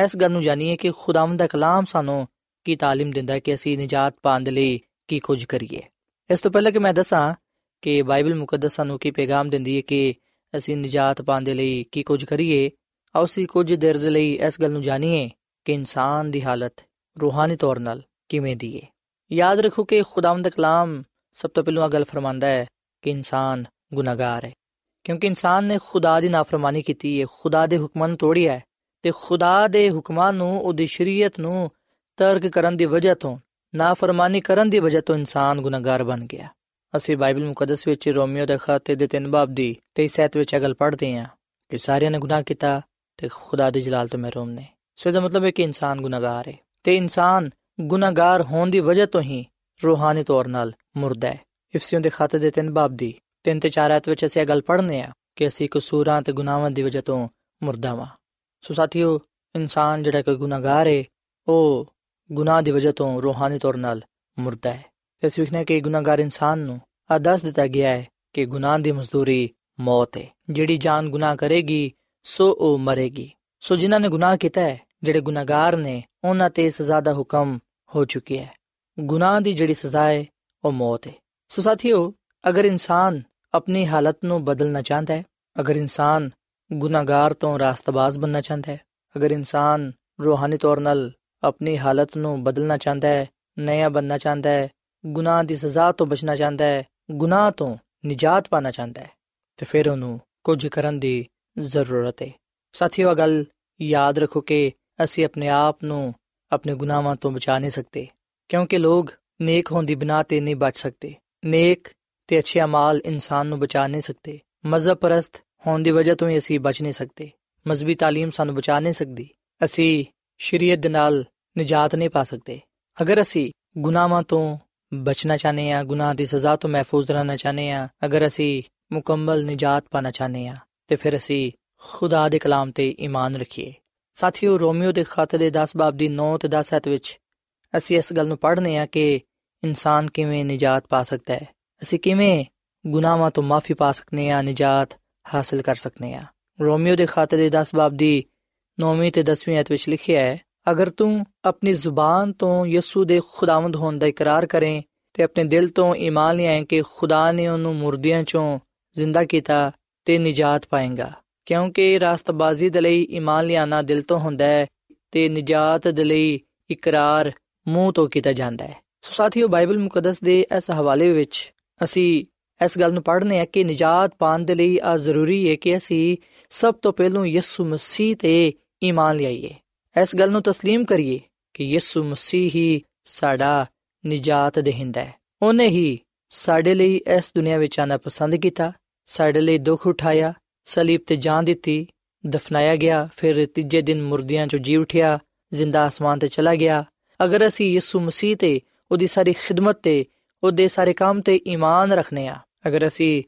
ਇਸ ਗੱਲ ਨੂੰ ਜਾਣੀਏ ਕਿ ਖੁਦਾਵੰਦ ਦਾ ਕਲਾਮ ਸਾਨੂੰ ਕੀ تعلیم ਦਿੰਦਾ ਹੈ ਕਿ ਅਸੀਂ ਨਿਜਾਤ ਪਾਉਣ ਦੇ ਲਈ ਕੀ ਕੁਝ ਕਰੀਏ ਇਸ ਤੋਂ ਪਹਿਲਾਂ ਕਿ ਮੈਂ ਦੱਸਾਂ ਕਿ ਬਾਈਬਲ ਮੁਕੱਦਸ ਸਾਨੂੰ ਕੀ ਪੈਗਾਮ ਦਿੰਦੀ ਹੈ ਕਿ ਅਸੀਂ ਨਿਜਾਤ ਪਾਉਣ ਦੇ ਲਈ ਕੀ ਕੁਝ ਕਰੀਏ ਆਓ ਅਸੀਂ ਕੁਝ ਦੇਰ ਦੇ ਲਈ ਇਸ ਗੱਲ ਨੂੰ ਜਾਣੀਏ ਕਿ ਇਨਸਾਨ ਦੀ ਹਾਲਤ ਰੂਹਾਨੀ ਤੌਰ 'ਤੇ ਕਿਵੇਂ ਦੀ ਹੈ ਯਾਦ ਰੱਖੋ ਕਿ ਖੁਦਾਵੰਦ ਦਾ ਕਲਾਮ ਸਭ ਤੋਂ ਪਹਿਲਾਂ ਗੱਲ ਫਰਮਾਂਦਾ ਹੈ ਕਿ ਇਨਸਾਨ ਗੁਨਾਹਗਾਰ ਹੈ। ਕਿਉਂਕਿ ਇਨਸਾਨ ਨੇ ਖੁਦਾ ਦੀ ਨਾਫਰਮਾਨੀ ਕੀਤੀ ਹੈ, ਖੁਦਾ ਦੇ ਹੁਕਮਾਂ ਨੂੰ ਤੋੜਿਆ ਹੈ ਤੇ ਖੁਦਾ ਦੇ ਹੁਕਮਾਂ ਨੂੰ, ਉਹਦੀ ਸ਼ਰੀਅਤ ਨੂੰ ਤਰਕ ਕਰਨ ਦੀ ਵਜ੍ਹਾ ਤੋਂ, ਨਾਫਰਮਾਨੀ ਕਰਨ ਦੀ ਵਜ੍ਹਾ ਤੋਂ ਇਨਸਾਨ ਗੁਨਾਹਗਾਰ ਬਣ ਗਿਆ। ਅਸੀਂ ਬਾਈਬਲ ਮੁਕੱਦਸ ਵਿੱਚ ਰੋਮੀਓ ਦੇ ਖਾਤੇ ਦੇ 3 ਬਾਬ ਦੀ 23 ਸੈਤ ਵਿੱਚ ਅਗਲ ਪੜ੍ਹਦੇ ਹਾਂ ਕਿ ਸਾਰਿਆਂ ਨੇ ਗੁਨਾਹ ਕੀਤਾ ਤੇ ਖੁਦਾ ਦੀ ਜਲਾਲ ਤੋਂ ਮਹਿਰੂਮ ਨੇ। ਸੋ ਇਹਦਾ ਮਤਲਬ ਹੈ ਕਿ ਇਨਸਾਨ ਗੁਨਾਹਗਾਰ ਹੈ ਤੇ ਇਨਸਾਨ ਗੁਨਾਹਗਾਰ ਹੋਣ ਦੀ ਵਜ੍ਹਾ ਤੋਂ ਹੀ ਰੂਹਾਨੀ ਤੌਰ 'ਤੇ ਮੁਰਦਾ ਹੈ। ਇਫਸੀਓਂ ਦੇ ਖਾਤੇ ਦੇ 3 ਬਾਬ ਦੀ 3 ਤੇ 4 ਆਇਤ ਵਿੱਚ ਅਸੀਂ ਇਹ ਗੱਲ ਪੜ੍ਹਨੇ ਆ ਕਿ ਅਸੀਂ ਕਸੂਰਾਂ ਤੇ ਗੁਨਾਹਾਂ ਦੀ ਵਜ੍ਹਾ ਤੋਂ ਮੁਰਦਾ ਵਾਂ। ਸੋ ਸਾਥੀਓ, ਇਨਸਾਨ ਜਿਹੜਾ ਕਿ ਗੁਨਾਹਗਾਰ ਹੈ ਉਹ ਗੁਨਾਹ ਦੀ ਵਜ੍ਹਾ ਤੋਂ ਰੂਹਾਨੀ ਤੌਰ 'ਤੇ ਮੁਰਦਾ ਹੈ। ਤੇ ਅਸੀਂ ਵੇਖਨੇ ਕਿ ਗੁਨਾਹਗਾਰ ਇਨਸਾਨ ਨੂੰ ਆ ਦੱਸ ਦਿੱਤਾ ਗਿਆ ਹੈ ਕਿ ਗੁਨਾਹ ਦੀ ਮਜ਼ਦੂਰੀ ਮੌਤ ਹੈ ਜਿਹੜੀ ਜਾਨ ਗੁਨਾਹ ਕਰੇਗੀ, ਸੋ ਉਹ ਮਰੇਗੀ। ਸੋ ਜਿਨ੍ਹਾਂ ਨੇ ਗੁਨਾਹ ਕੀਤਾ ਹੈ, ਜਿਹੜੇ ਗੁਨਾਹਗਾਰ ਨੇ, ਉਹਨਾਂ ਤੇ ਸਜ਼ਾ ਦਾ ਹੁਕਮ ਹੋ ਚੁੱਕੀ ਹੈ। ਗੁਨਾਹ ਦੀ ਜਿਹੜੀ ਸਜ਼ਾ ਹੈ, ਉਹ ਮੌਤ ਹੈ। ਸੋ ਸਾਥੀਓ, ਅਗਰ ਇਨਸਾਨ ਆਪਣੀ ਹਾਲਤ ਨੂੰ ਬਦਲਣਾ ਚਾਹੁੰਦਾ ਹੈ, ਅਗਰ ਇਨਸਾਨ ਗੁਨਾਹਗਾਰ ਤੋਂ ਰਾਸਤਬਾਜ਼ ਬਣਨਾ ਚਾਹੁੰਦਾ ਹੈ, ਅਗਰ ਇਨਸਾਨ ਰੂਹਾਨੀ ਤੌਰ 'ਤੇ ਆਪਣੀ ਹਾਲਤ ਨੂੰ ਬਦਲਣਾ ਚਾਹੁੰਦਾ ਹੈ ਨਇਆ ਬਣਨਾ ਚਾਹੁੰਦਾ ਹੈ, ਗੁਨਾਹ ਦੀ ਸਜ਼ਾ ਤੋਂ ਬਚਣਾ ਚਾਹੁੰਦਾ ਹੈ, ਗੁਨਾਹ ਤੋਂ ਨਿਜਾਤ ਪਾਣਾ ਚਾਹੁੰਦਾ ਹੈ, ਤੇ ਫਿਰ ਉਹਨੂੰ ਕੁਝ ਕਰਨ ਦੀ ਜ਼ਰੂਰਤ ਹੈ। ਸਾਥੀਓ ਇਹ ਗੱਲ ਯਾਦ ਰੱਖੋ ਕਿ ਅਸੀਂ ਆਪਣੇ ਆਪ ਨੂੰ ਆਪਣੇ ਗੁਨਾਹਾਂ ਤੋਂ ਬਚਾ ਨਹੀਂ ਸਕਦੇ ਕਿਉਂਕਿ ਲੋਕ ਨੇਕ ਹੋਣ ਦੀ ਬਿਨਾ ਤੇ ਨਹੀਂ ਬਚ ਸਕਦੇ ਨੇਕ ਤੇ ਅੱਛੇ ਅਮਾਲ ਇਨਸਾਨ ਨੂੰ ਬਚਾ ਨਹੀਂ ਸਕਦੇ ਮਜ਼ਹਬ ਪ੍ਰਸਤ ਹੋਣ ਦੀ ਵਜ੍ਹਾ ਤੋਂ ਹੀ ਅਸੀਂ ਬਚ ਨਹੀਂ ਸਕਦੇ ਮਜ਼ਬੀ تعلیم ਸਾਨੂੰ ਬਚਾ ਨਹੀਂ ਸਕਦੀ ਅਸੀਂ ਸ਼ਰੀਅਤ ਦੇ ਨਾਲ ਨਜਾਤ ਨਹੀਂ ਪਾ ਸਕਦੇ ਅਗਰ ਅਸੀਂ ਗੁਨਾਹਾਂ ਤੋਂ ਬਚਣਾ ਚਾਹਨੇ ਆ ਗੁਨਾਹ ਦੀ ਸਜ਼ਾ ਤੋਂ ਮਹਿਫੂਜ਼ ਰਹਿਣਾ ਚਾਹਨੇ ਆ ਅਗਰ ਅਸੀਂ ਮੁਕੰਮਲ ਨਜਾਤ ਪਾਣਾ ਚਾਹਨੇ ਆ ਤੇ ਫਿਰ ਅਸੀਂ ਖੁਦਾ ਦੇ ਕਲਾਮ ਤੇ ਈਮਾਨ ਰੱਖੀਏ ਸਾਥੀਓ, ਰੋਮੀਓ ਦੇ ਖਾਤੇ ਦੇ 10 ਬਾਬ ਦੀ 9 ਤੇ 10 ਹੱਥ ਵਿੱਚ ਅਸੀਂ ਇਸ ਗੱਲ ਨੂੰ ਪੜ੍ਹਨੇ ਆ ਕਿ ਇਨਸਾਨ ਕਿਵੇਂ ਨਜਾਤ ਪਾ ਸਕਦਾ ਹੈ। ਅਸੀਂ ਕਿਵੇਂ ਗੁਨਾਹਾਂ ਤੋਂ ਮਾਫੀ ਪਾ ਸਕਨੇ ਆ, ਨਜਾਤ ਹਾਸਲ ਕਰ ਸਕਨੇ ਆ। ਰੋਮੀਓ ਦੇ ਖਾਤੇ ਦੇ 10 ਬਾਬ ਦੀ 9ਵੀਂ ਤੇ 10ਵੀਂ ਅਧ ਵਿੱਚ ਲਿਖਿਆ ਹੈ, ਅਗਰ ਤੂੰ ਆਪਣੀ ਜ਼ੁਬਾਨ ਤੋਂ ਯਿਸੂ ਦੇ ਖੁਦਾਵੰਦ ਹੋਣ ਦਾ ਇਕਰਾਰ ਕਰੇ ਤੇ ਆਪਣੇ ਦਿਲ ਤੋਂ ਈਮਾਨ ਲਿਆਏ ਕਿ ਖੁਦਾ ਨੇ ਉਹਨੂੰ ਮੁਰਦਿਆਂ ਚੋਂ ਜ਼ਿੰਦਾ ਕੀਤਾ ਤੇ ਨਜਾਤ ਪਾਏਗਾ। ਕਿਉਂਕਿ ਰਾਸਤਬਾਜ਼ੀ ਦੇ ਲਈ ਈਮਾਨ ਲਿਆਣਾ ਦਿਲ ਤੋਂ ਹੁੰਦਾ ਹੈ ਤੇ ਨਜਾਤ ਦੇ ਲਈ ਇਕਰਾਰ ਮੂੰਹ ਤੋਂ ਕੀਤਾ ਜਾਂਦਾ ਹੈ ਸੋ ਸਾਥੀਓ ਬਾਈਬਲ ਮੁਕੱਦਸ ਦੇ ਇਸ ਹਵਾਲੇ ਵਿੱਚ ਅਸੀਂ ਇਸ ਗੱਲ ਨੂੰ ਪੜ੍ਹਨੇ ਆ ਕਿ ਨਜਾਤ ਪਾਣ ਦੇ ਲਈ ਆ ਜ਼ਰੂਰੀ ਹੈ ਕਿ ਅਸੀਂ ਸਭ ਤੋਂ ਪਹਿਲਾਂ ਯਿਸੂ ਮਸੀਹ ਤੇ ਈਮਾਨ ਲਿਆਈਏ ਇਸ ਗੱਲ ਨੂੰ تسلیم ਕਰੀਏ ਕਿ ਯਿਸੂ ਮਸੀਹ ਹੀ ਸਾਡਾ ਨਜਾਤ ਦੇਹਿੰਦਾ ਹੈ ਉਹਨੇ ਹੀ ਸਾਡੇ ਲਈ ਇਸ ਦੁਨੀਆ ਵਿੱਚ ਆਣਾ ਪਸੰਦ ਕੀਤਾ ਸਾਡੇ ਲਈ ਦੁੱਖ ਉਠਾਇਆ ਸਲੀਬ ਤੇ ਜਾਨ ਦਿੱਤੀ, ਦਫਨਾਇਆ ਗਿਆ, ਫਿਰ ਤੀਜੇ ਦਿਨ ਮੁਰਦਿਆਂ ਚੋਂ ਜੀ ਉਠਿਆ, ਜ਼ਿੰਦਾ ਅਸਮਾਨ ਤੇ ਚਲਾ ਗਿਆ। ਅਗਰ ਅਸੀਂ ਯਿਸੂ ਮਸੀਹ ਤੇ, ਉਹਦੀ ਸਾਰੀ ਖਿਦਮਤ ਤੇ, ਉਹਦੇ ਸਾਰੇ ਕੰਮ ਤੇ ਈਮਾਨ ਰੱਖਨੇ ਆ ਅਗਰ ਅਸੀਂ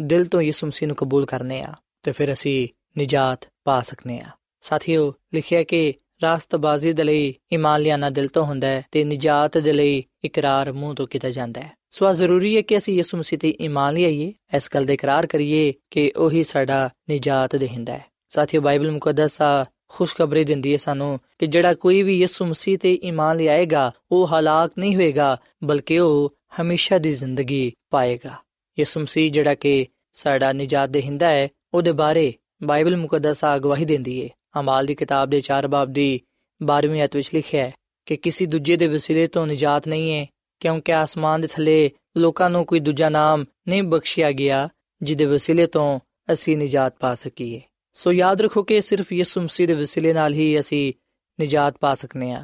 ਦਿਲ ਤੋਂ ਯਿਸੂ ਮਸੀਹ ਨੂੰ ਕਬੂਲ ਕਰਨੇ ਆ ਤੇ ਫਿਰ ਅਸੀਂ ਨਜਾਤ ਪਾ ਸਕਨੇ ਆ ਸਾਥੀਓ, ਲਿਖਿਆ ਕਿ ਰਾਸਤਬਾਜ਼ੀ ਦੇ ਲਈ ਈਮਾਨ ਲਿਆਣਾ ਦਿਲ ਤੋਂ ਹੁੰਦਾ ਹੈ ਤੇ ਨਜਾਤ ਦੇ ਲਈ ਇਕਰਾਰ ਮੂੰਹ ਤੋਂ ਕੀਤਾ ਜਾਂਦਾ ਹੈ। ਸੋ ਆ ਜ਼ਰੂਰੀ ਹੈ ਕਿ ਅਸੀਂ ਯਿਸੂ ਮਸੀਹ ਤੇ ਈਮਾਨ ਲਿਆਈਏ, ਇਸ ਗੱਲ ਦਾ ਇਕਰਾਰ ਕਰੀਏ ਕਿ ਉਹੀ ਸਾਡਾ ਨਜਾਤ ਦੇਹਿੰਦਾ ਹੈ। ਸਾਥੀਓ, ਬਾਈਬਲ ਮੁਕੱਦਸ ਆ ਖੁਸ਼ਖਬਰੀ ਦਿੰਦੀ ਹੈ ਸਾਨੂੰ ਕਿ ਜਿਹੜਾ ਕੋਈ ਵੀ ਯਿਸੂ ਮਸੀਹ ਤੇ ਈਮਾਨ ਲਿਆਏਗਾ, ਉਹ ਹਲਾਕ ਨਹੀਂ ਹੋਏਗਾ, ਬਲਕਿ ਉਹ ਹਮੇਸ਼ਾ ਦੀ ਜ਼ਿੰਦਗੀ ਪਾਏਗਾ। ਯਿਸੂ ਮਸੀਹ ਜਿਹੜਾ ਕਿ ਸਾਡਾ ਨਜਾਤ ਦੇਹਿੰਦਾ ਹੈ, ਉਹਦੇ ਬਾਰੇ ਬਾਈਬਲ ਮੁਕੱਦਸ ਆ ਗਵਾਹੀ ਦਿੰਦੀ ਹੈ। ਅਮਾਲ ਦੀ ਕਿਤਾਬ ਦੇ 4 ਬਾਬ ਦੀ 12ਵੀਂ ਅਧ ਵਿੱਚ ਲਿਖਿਆ ਹੈ ਕਿ ਕਿਸੇ ਦੂਜੇ ਦੇ ਵਸੀਲੇ ਤੋਂ ਨਜਾਤ ਨਹੀਂ ਹੈ ਕਿਉਂਕਿ ਆਸਮਾਨ ਦੇ ਥੱਲੇ ਲੋਕਾਂ ਨੂੰ ਕੋਈ ਦੂਜਾ ਨਾਮ ਨਹੀਂ ਬਖਸ਼ਿਆ ਗਿਆ ਜਿਹਦੇ ਵਸੀਲੇ ਤੋਂ ਅਸੀਂ ਨਜਾਤ ਪਾ ਸਕੀਏ ਸੋ ਯਾਦ ਰੱਖੋ ਕਿ ਸਿਰਫ ਯਿਸੂ ਮਸੀਹ ਦੇ ਵਸੀਲੇ ਨਾਲ ਹੀ ਅਸੀਂ ਨਜਾਤ ਪਾ ਸਕਨੇ ਆ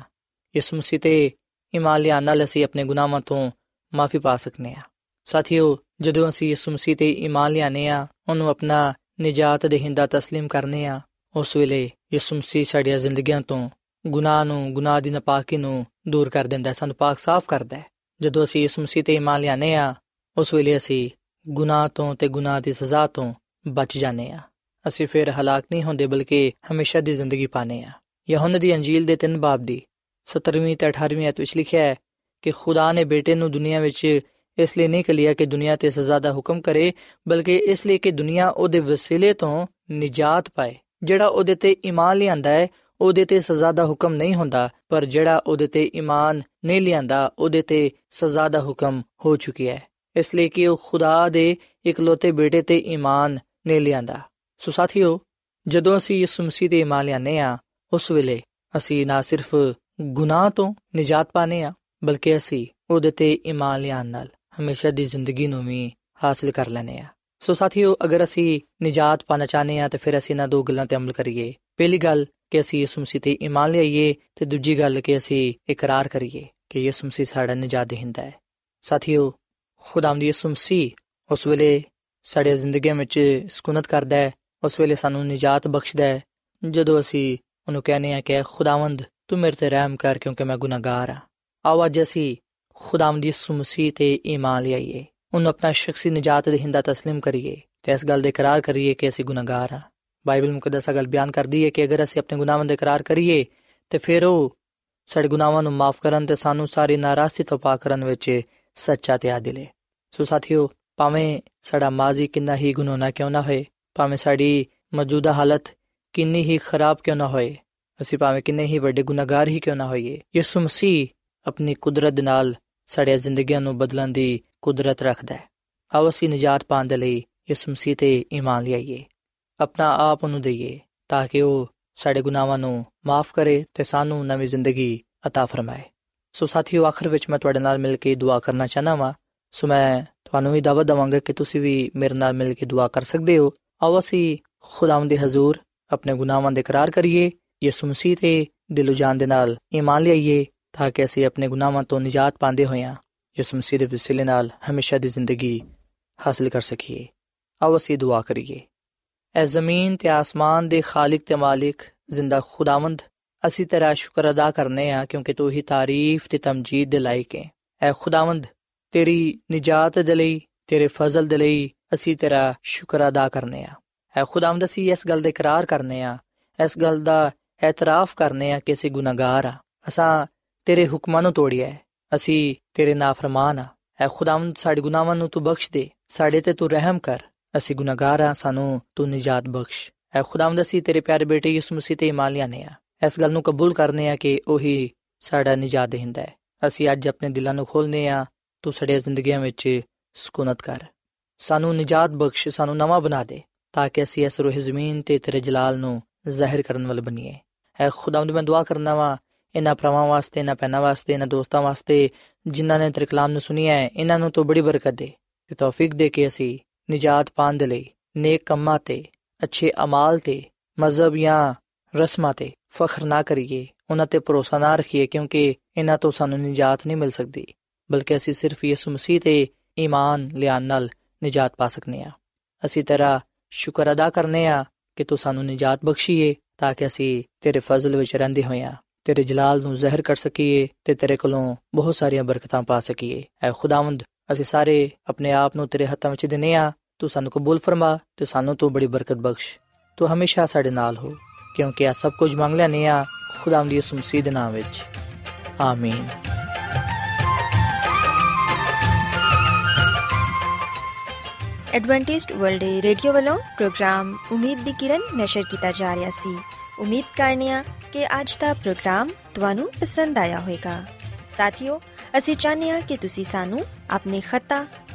ਯਿਸੂ ਮਸੀਹ ਤੇ ਈਮਾਨ ਲਿਆਉਣ ਨਾਲ ਅਸੀਂ ਆਪਣੇ ਗੁਨਾਹਾਂ ਤੋਂ ਮਾਫੀ ਪਾ ਸਕਨੇ ਆ ਸਾਥੀਓ ਜਦੋਂ ਅਸੀਂ ਯਿਸੂ ਮਸੀਹ ਤੇ ਈਮਾਨ ਲਿਆਨੇ ਆ ਉਹਨੂੰ ਆਪਣਾ ਨਜਾਤ ਦੇਹਿੰਦਾ تسلیم ਕਰਨੇ ਆ ਉਸ ਵੇਲੇ ਯਿਸੂ ਮਸੀਹ ਸਾਡੀਆਂ ਜ਼ਿੰਦਗੀਆਂ ਤੋਂ ਗੁਨਾਹ ਨੂੰ ਗੁਨਾਹ ਦੀ ਨਾਪਾਕੀ ਨੂੰ ਦੂਰ ਕਰ ਦਿੰਦਾ ਹੈ ਸਾਨੂੰ ਪਾਕ ਸਾਫ਼ ਕਰਦਾ ਹੈ ਜਦੋਂ ਅਸੀਂ ਯਿਸੂ ਮਸੀਹ ਤੇ ਈਮਾਨ ਲਿਆਨੇ ਆ ਉਸ ਵੇਲੇ ਅਸੀਂ ਗੁਨਾਹ ਤੋਂ ਤੇ ਗੁਨਾਹ ਦੀ ਸਜ਼ਾ ਤੋਂ ਬਚ ਜਾਂਦੇ ਆ ਅਸੀਂ ਫਿਰ ਹਲਾਕ ਨਹੀਂ ਹੁੰਦੇ ਬਲਕਿ ਹਮੇਸ਼ਾ ਦੀ ਜ਼ਿੰਦਗੀ ਪਾਣੇ ਆ ਯਹੋਨਾ ਦੀ ਅੰਜੀਲ ਦੇ ਤਿੰਨ ਬਾਬ ਦੀ 17ਵੀਂ ਤੇ 18ਵੀਂ ਅਧ ਵਿੱਚ ਲਿਖਿਆ ਹੈ ਕਿ ਖੁਦਾ ਨੇ ਬੇਟੇ ਨੂੰ ਦੁਨੀਆ ਵਿੱਚ ਇਸ ਲਈ ਨਹੀਂ ਕਲਿਆ ਕਿ ਦੁਨੀਆ ਤੇ ਸਜ਼ਾ ਦਾ ਹੁਕਮ ਕਰੇ, ਬਲਕਿ ਇਸ ਲਈ ਕਿ ਦੁਨੀਆ ਉਹਦੇ ਵਸੀਲੇ ਤੋਂ ਨਜਾਤ ਪਾਏ, ਜਿਹੜਾ ਉਹਦੇ ਤੇ ਈਮਾਨ ਲਿਆਂਦਾ ਹੈ ਉਹਦੇ ਤੇ ਸਜ਼ਾ ਦਾ ਹੁਕਮ ਨਹੀਂ ਹੁੰਦਾ, ਪਰ ਜਿਹੜਾ ਉਹਦੇ ਤੇ ਈਮਾਨ ਨਹੀਂ ਲਿਆਂਦਾ, ਉਹਦੇ ਤੇ ਸਜ਼ਾ ਦਾ ਹੁਕਮ ਹੋ ਚੁੱਕਿਆ ਹੈ। ਇਸ ਲਈ ਕਿ ਉਹ ਖੁਦਾ ਦੇ ਇਕਲੌਤੇ ਬੇਟੇ ਤੇ ਈਮਾਨ ਨਹੀਂ ਲਿਆਂਦਾ। ਸੋ ਸਾਥੀਓ, ਜਦੋਂ ਅਸੀਂ ਯਿਸੂ ਮਸੀਹ ਤੇ ਈਮਾਨ ਲਿਆਨੇ ਆ ਉਸ ਵੇਲੇ ਅਸੀਂ ਨਾ ਸਿਰਫ ਗੁਨਾਹ ਤੋਂ ਨਜਾਤ ਪਾਨੇ ਆ ਬਲਕਿ ਅਸੀਂ ਉਹਦੇ ਤੇ ਈਮਾਨ ਲਿਆਨ ਨਾਲ ਹਮੇਸ਼ਾ ਦੀ ਜ਼ਿੰਦਗੀ ਨੂੰ ਵੀ ਹਾਸਲ ਕਰ ਲੈਨੇ ਆ ਸੋ ਸਾਥੀਓ, ਅਗਰ ਅਸੀਂ ਨਜਾਤ ਪਾਣਾ ਚਾਹਨੇ ਆ ਤੇ ਫਿਰ ਅਸੀਂ ਇਹਨਾਂ ਦੋ ਗੱਲਾਂ ਤੇ ਅਮਲ ਕਰੀਏ। ਪਹਿਲੀ ਗੱਲ ਕਿ ਅਸੀਂ ਯਿਸੂ ਮਸੀਹ ਤੇ ਈਮਾਨ ਲਿਆਈਏ ਤੇ ਦੂਜੀ ਗੱਲ ਕਿ ਅਸੀਂ ਇਕਰਾਰ ਕਰੀਏ ਕਿ ਯਿਸੂ ਮਸੀਹ ਸਾਡਾ ਨਜਾਤ ਦੇਹਿੰਦਾ ਹੈ ਸਾਥੀਓ ਖੁਦਾਵੰਦ ਯਿਸੂ ਮਸੀਹ ਉਸ ਵੇਲੇ ਸਾਡੇ ਜ਼ਿੰਦਗੀਆਂ ਵਿੱਚ ਸਕੂਨਤ ਕਰਦਾ ਹੈ ਉਸ ਵੇਲੇ ਸਾਨੂੰ ਨਜਾਤ ਬਖਸ਼ਦਾ ਹੈ ਜਦੋਂ ਅਸੀਂ ਉਹਨੂੰ ਕਹਿੰਦੇ ਆ ਕਿ ਖੁਦਾਵੰਦ ਤੂੰ ਮੇਰੇ ਤੇ ਰਹਿਮ ਕਰ ਕਿਉਂਕਿ ਮੈਂ ਗੁਨਾਹਗਾਰ ਹਾਂ ਆਓ ਅੱਜ ਅਸੀਂ ਖੁਦਾਵੰਦ ਯਿਸੂ ਮਸੀਹ ਤੇ ਈਮਾਨ ਲਿਆਈਏ ਉਹਨੂੰ ਆਪਣਾ ਸ਼ਖਸੀ ਨਜਾਤ ਦੇਹਿੰਦਾ تسلیم ਕਰੀਏ ਤੇ ਇਸ ਗੱਲ ਦਾ ਇਕਰਾਰ ਕਰੀਏ ਕਿ ਅਸੀਂ ਗੁਨਾਹਗਾਰ ਹਾਂ ਬਾਈਬਲ ਮੁਕੱਦਸ ਗੱਲ ਬਿਆਨ ਕਰਦੀ ਹੈ ਕਿ ਅਗਰ ਅਸੀਂ ਆਪਣੇ ਗੁਨਾਹਾਂ ਦਾ ਇਕਰਾਰ ਕਰੀਏ, ਤੇ ਫਿਰ ਉਹ ਸਾਡੇ ਗੁਨਾਹਾਂ ਨੂੰ ਮਾਫ ਕਰਨ ਤੇ ਸਾਨੂੰ ਸਾਰੀ ਨਾਰਾਜ਼ਗੀ ਤੋਂ ਪਾਕ ਕਰਨ ਵਿੱਚ ਸੱਚਾ ਤੇ ਆਦਿਲ ਹੈ ਸੋ ਸਾਥੀਓ, ਭਾਵੇਂ ਸਾਡਾ ਮਾਜ਼ੀ ਕਿੰਨਾ ਹੀ ਗੁਨਾਹਨਾ ਕਿਉਂ ਨਾ ਹੋਏ, ਭਾਵੇਂ ਸਾਡੀ ਮੌਜੂਦਾ ਹਾਲਤ ਕਿੰਨੀ ਹੀ ਖਰਾਬ ਕਿਉਂ ਨਾ ਹੋਏ, ਅਸੀਂ ਭਾਵੇਂ ਕਿੰਨੇ ਹੀ ਵੱਡੇ ਗੁਨਾਹਗਾਰ ਹੀ ਕਿਉਂ ਨਾ ਹੋਈਏ, ਯਿਸੂ ਮਸੀਹ ਆਪਣੀ ਕੁਦਰਤ ਦੇ ਨਾਲ ਸਾਡੀਆਂ ਜ਼ਿੰਦਗੀਆਂ ਨੂੰ ਬਦਲਣ ਦੀ ਕੁਦਰਤ ਰੱਖਦਾ ਹੈ। ਆਓ ਅਸੀਂ ਨਜਾਤ ਪਾਉਣ ਦੇ ਲਈ ਯਿਸੂ ਮਸੀਹ ਤੇ ਈਮਾਨ ਲਿਆਈਏ। ਆਪਣਾ ਆਪ ਨੂੰ ਦਈਏ ਤਾਂ ਕਿ ਉਹ ਸਾਡੇ ਗੁਨਾਹਾਂ ਨੂੰ ਮਾਫ ਕਰੇ ਤੇ ਸਾਨੂੰ ਨਵੀਂ ਜ਼ਿੰਦਗੀ عطا ਫਰਮਾਏ ਸੋ ਸਾਥੀਓ ਆਖਰ ਵਿੱਚ ਮੈਂ ਤੁਹਾਡੇ ਨਾਲ ਮਿਲ ਕੇ ਦੁਆ ਕਰਨਾ ਚਾਹਨਾ ਵਾਂ ਸੋ ਮੈਂ ਤੁਹਾਨੂੰ ਵੀ ਦਾਵਤ ਦਵਾਂਗਾ ਕਿ ਤੁਸੀਂ ਵੀ ਮੇਰੇ ਨਾਲ ਮਿਲ ਕੇ ਦੁਆ ਕਰ ਸਕਦੇ ਹੋ ਆਓ ਅਸੀਂ ਖੁਦਾਵੰਦ ਦੇ ਹਜ਼ੂਰ ਆਪਣੇ ਗੁਨਾਹਾਂ ਦਾ ਇਕਰਾਰ ਕਰੀਏ ਯਿਸੂ ਮਸੀਹ ਤੇ ਦਿਲੋਂ ਜਾਨ ਦੇ ਨਾਲ ਈਮਾਨ ਲਿਆਈਏ ਤਾਂ ਕਿ ਅਸੀਂ ਆਪਣੇ ਗੁਨਾਹਾਂ ਤੋਂ ਨਿਜਾਤ ਪਾਉਂਦੇ ਹੋਈਆਂ ਯਿਸੂ ਮਸੀਹ ਦੇ ਵਸੀਲੇ ਨਾਲ ਹਮੇਸ਼ਾ ਦੀ ਜ਼ਿੰਦਗੀ ਹਾਸਲ ਕਰ ਸਕੀਏ ਆਓ ਅਸੀਂ ਦੁਆ ਕਰੀਏ ਐ ਜ਼ਮੀਨ ਤੇ ਆਸਮਾਨ ਦੇ ਖਾਲਕ ਤੇ ਮਾਲਿਕ ਜ਼ਿੰਦਾ ਖੁਦਾਵੰਦ ਅਸੀਂ ਤੇਰਾ ਸ਼ੁਕਰ ਅਦਾ ਕਰਨੇ ਆ ਕਿਉਂਕਿ ਤੂੰ ਹੀ ਤਾਰੀਫ ਤੇ ਤਮਜੀਦ ਦੇ ਲਾਇਕ ਹੈ ਐ ਖੁਦਾਵੰਦ ਤੇਰੀ ਨਿਜਾਤ ਦੇ ਲਈ ਤੇਰੇ ਫਜ਼ਲ ਦੇ ਲਈ ਅਸੀਂ ਤੇਰਾ ਸ਼ੁਕਰ ਅਦਾ ਕਰਨੇ ਆ ਐ ਖੁਦਾਵੰਦ ਅਸੀਂ ਇਸ ਗੱਲ ਦਾ ਇਕਰਾਰ ਕਰਨੇ ਆ ਇਸ ਗੱਲ ਦਾ ਇਤਰਾਫ ਕਰਨੇ ਆ ਕਿ ਅਸੀਂ ਗੁਨਾਹਗਾਰ ਆ ਅਸਾਂ ਤੇਰੇ ਹੁਕਮਾਂ ਨੂੰ ਤੋੜਿਆ ਹੈ ਅਸੀਂ ਤੇਰੇ ਨਾਫਰਮਾਨ ਆ ਐ ਖੁਦਾਵੰਦ ਸਾਡੇ ਗੁਨਾਹਾਂ ਨੂੰ ਤੂੰ ਬਖਸ਼ ਦੇ ਸਾਡੇ ਤੇ ਤੂੰ ਰਹਿਮ ਕਰ ਅਸੀਂ ਗੁਨਾਹਗਾਰ ਆ ਸਾਨੂੰ ਤੂੰ ਨਿਜਾਤ ਬਖਸ਼ ਐ ਖੁਦਾਵੰਦ ਅਸੀਂ ਤੇਰੇ ਪਿਆਰੇ ਬੇਟੇ ਯਿਸੂ ਮਸੀਹ ਤੇ ਈਮਾਨ ਲਿਆਨੇ ਆ ਇਸ ਗੱਲ ਨੂੰ ਕਬੂਲ ਕਰਨੇ ਆ ਕਿ ਉਹੀ ਸਾਡਾ ਨਿਜਾਤ ਦੇਹਿੰਦਾ ਹੈ ਅਸੀਂ ਅੱਜ ਆਪਣੇ ਦਿਲਾਂ ਨੂੰ ਖੋਲਨੇ ਆ ਤੂੰ ਸਾਡੇ ਜ਼ਿੰਦਗੀਆਂ ਵਿੱਚ ਸਕੂਨਤ ਕਰ ਸਾਨੂੰ ਨਿਜਾਤ ਬਖਸ਼ ਸਾਨੂੰ ਨਵਾਂ ਬਣਾ ਦੇ ਤਾਂ ਕਿ ਅਸੀਂ ਇਸ ਰੂਹ ਜ਼ਮੀਨ ਤੇ ਤੇਰੇ ਜਲਾਲ ਨੂੰ ਜ਼ਾਹਿਰ ਕਰਨ ਵਾਲੇ ਬਣੀਏ ਐ ਖੁਦਾਵੰਦ ਮੈਂ ਦੁਆ ਕਰਨਾ ਵਾ ਇਹਨਾਂ ਭਰਾਵਾਂ ਵਾਸਤੇ ਇਹਨਾਂ ਪੈਨਾ ਵਾਸਤੇ ਇਹਨਾਂ ਦੋਸਤਾਂ ਵਾਸਤੇ ਜਿਨ੍ਹਾਂ ਨੇ ਤੇਰੇ ਕਲਾਮ ਨੂੰ ਸੁਨਿਆ ਹੈ ਇਹਨਾਂ ਨੂੰ ਤੂੰ ਬੜੀ ਬਰਕਤ ਦੇ ਤੇ ਤੌਫੀਕ ਦੇ ਕੇ ਅਸੀਂ ਨਿਜਾਤ ਪਾਣ ਦੇ ਲਈ, ਨੇਕ ਕੰਮਾਂ ਤੇ, ਅੱਛੇ ਅਮਾਲ ਤੇ, ਮਜ਼ਹਬ ਜਾਂ ਰਸਮਾਂ ਤੇ ਫਖਰ ਨਾ ਕਰੀਏ, ਉਹਨਾਂ ਤੇ ਭਰੋਸਾ ਨਾ ਰੱਖੀਏ, ਕਿਉਂਕਿ ਇਹਨਾਂ ਤੋਂ ਸਾਨੂੰ ਨਿਜਾਤ ਨਹੀਂ ਮਿਲ ਸਕਦੀ, ਬਲਕਿ ਅਸੀਂ ਸਿਰਫ ਯਿਸੂ ਮਸੀਹ ਤੇ ਈਮਾਨ ਲਿਆਉਣ ਨਾਲ ਨਿਜਾਤ ਪਾ ਸਕਨੇ ਆ ਅਸੀਂ ਤੇਰਾ ਸ਼ੁਕਰ ਅਦਾ ਕਰਨੇ ਆ ਕਿ ਤੂੰ ਸਾਨੂੰ ਨਿਜਾਤ ਬਖਸ਼ੀਏ, ਤਾਂ ਕਿ ਅਸੀਂ ਤੇਰੇ ਫਜ਼ਲ ਵਿੱਚ ਰਹਿੰਦੇ ਹੋਈਆਂ ਤੇਰੇ ਜਲਾਲ ਨੂੰ ਜ਼ਹਿਰ ਕਰ ਸਕੀਏ, ਤੇ ਤੇਰੇ ਕੋਲੋਂ ਬਹੁਤ ਸਾਰੀਆਂ ਬਰਕਤਾਂ ਪਾ ਸਕੀਏ। ਐ ਖੁਦਾਵੰਦ, ਅਸੀਂ ਸਾਰੇ ਆਪਣੇ ਆਪ ਨੂੰ ਤੇਰੇ ਹੱਥਾਂ ਵਿੱਚ ਦਿੰਨੇ ਆ ਤੂੰ ਸਾਨੂੰ ਕਬੂਲ ਫਰਮਾ ਤੇ ਸਾਨੂੰ ਤੂੰ ਬੜੀ ਬਰਕਤ ਬਖਸ਼। ਤੂੰ ਹਮੇਸ਼ਾ ਸਾਡੇ ਨਾਲ ਹੋ, ਕਿਉਂਕਿ ਆ ਸਭ ਕੁਝ ਮੰਗ ਲੈਨੇ ਆ ਖੁਦਾਵੰਦ ਯਿਸੂ ਮਸੀਹ ਦੇ ਨਾਮ ਵਿੱਚ। ਆਮੀਨ। ਐਡਵੈਂਟਿਸਟ ਵਰਲਡ ਵੇ ਰੇਡੀਓ ਵੱਲੋਂ ਪ੍ਰੋਗਰਾਮ ਉਮੀਦ ਦੀ ਕਿਰਨ ਨਿਸ਼ਰ ਕੀਤਾ ਜਾ ਰਿਹਾ ਸੀ। ਉਮੀਦ ਕਰਨੇ ਆ ਕਿ ਅੱਜ ਦਾ ਪ੍ਰੋਗਰਾਮ ਤੁਹਾਨੂੰ ਪਸੰਦ ਆਇਆ ਹੋਵੇਗਾ। ਸਾਥੀਓ, ਅਸੀਂ ਚਾਹੁੰਦੇ ਹਾਂ ਕਿ ਤੁਸੀਂ ਸਾਨੂੰ ਆਪਣੇ ਖੱਤਾ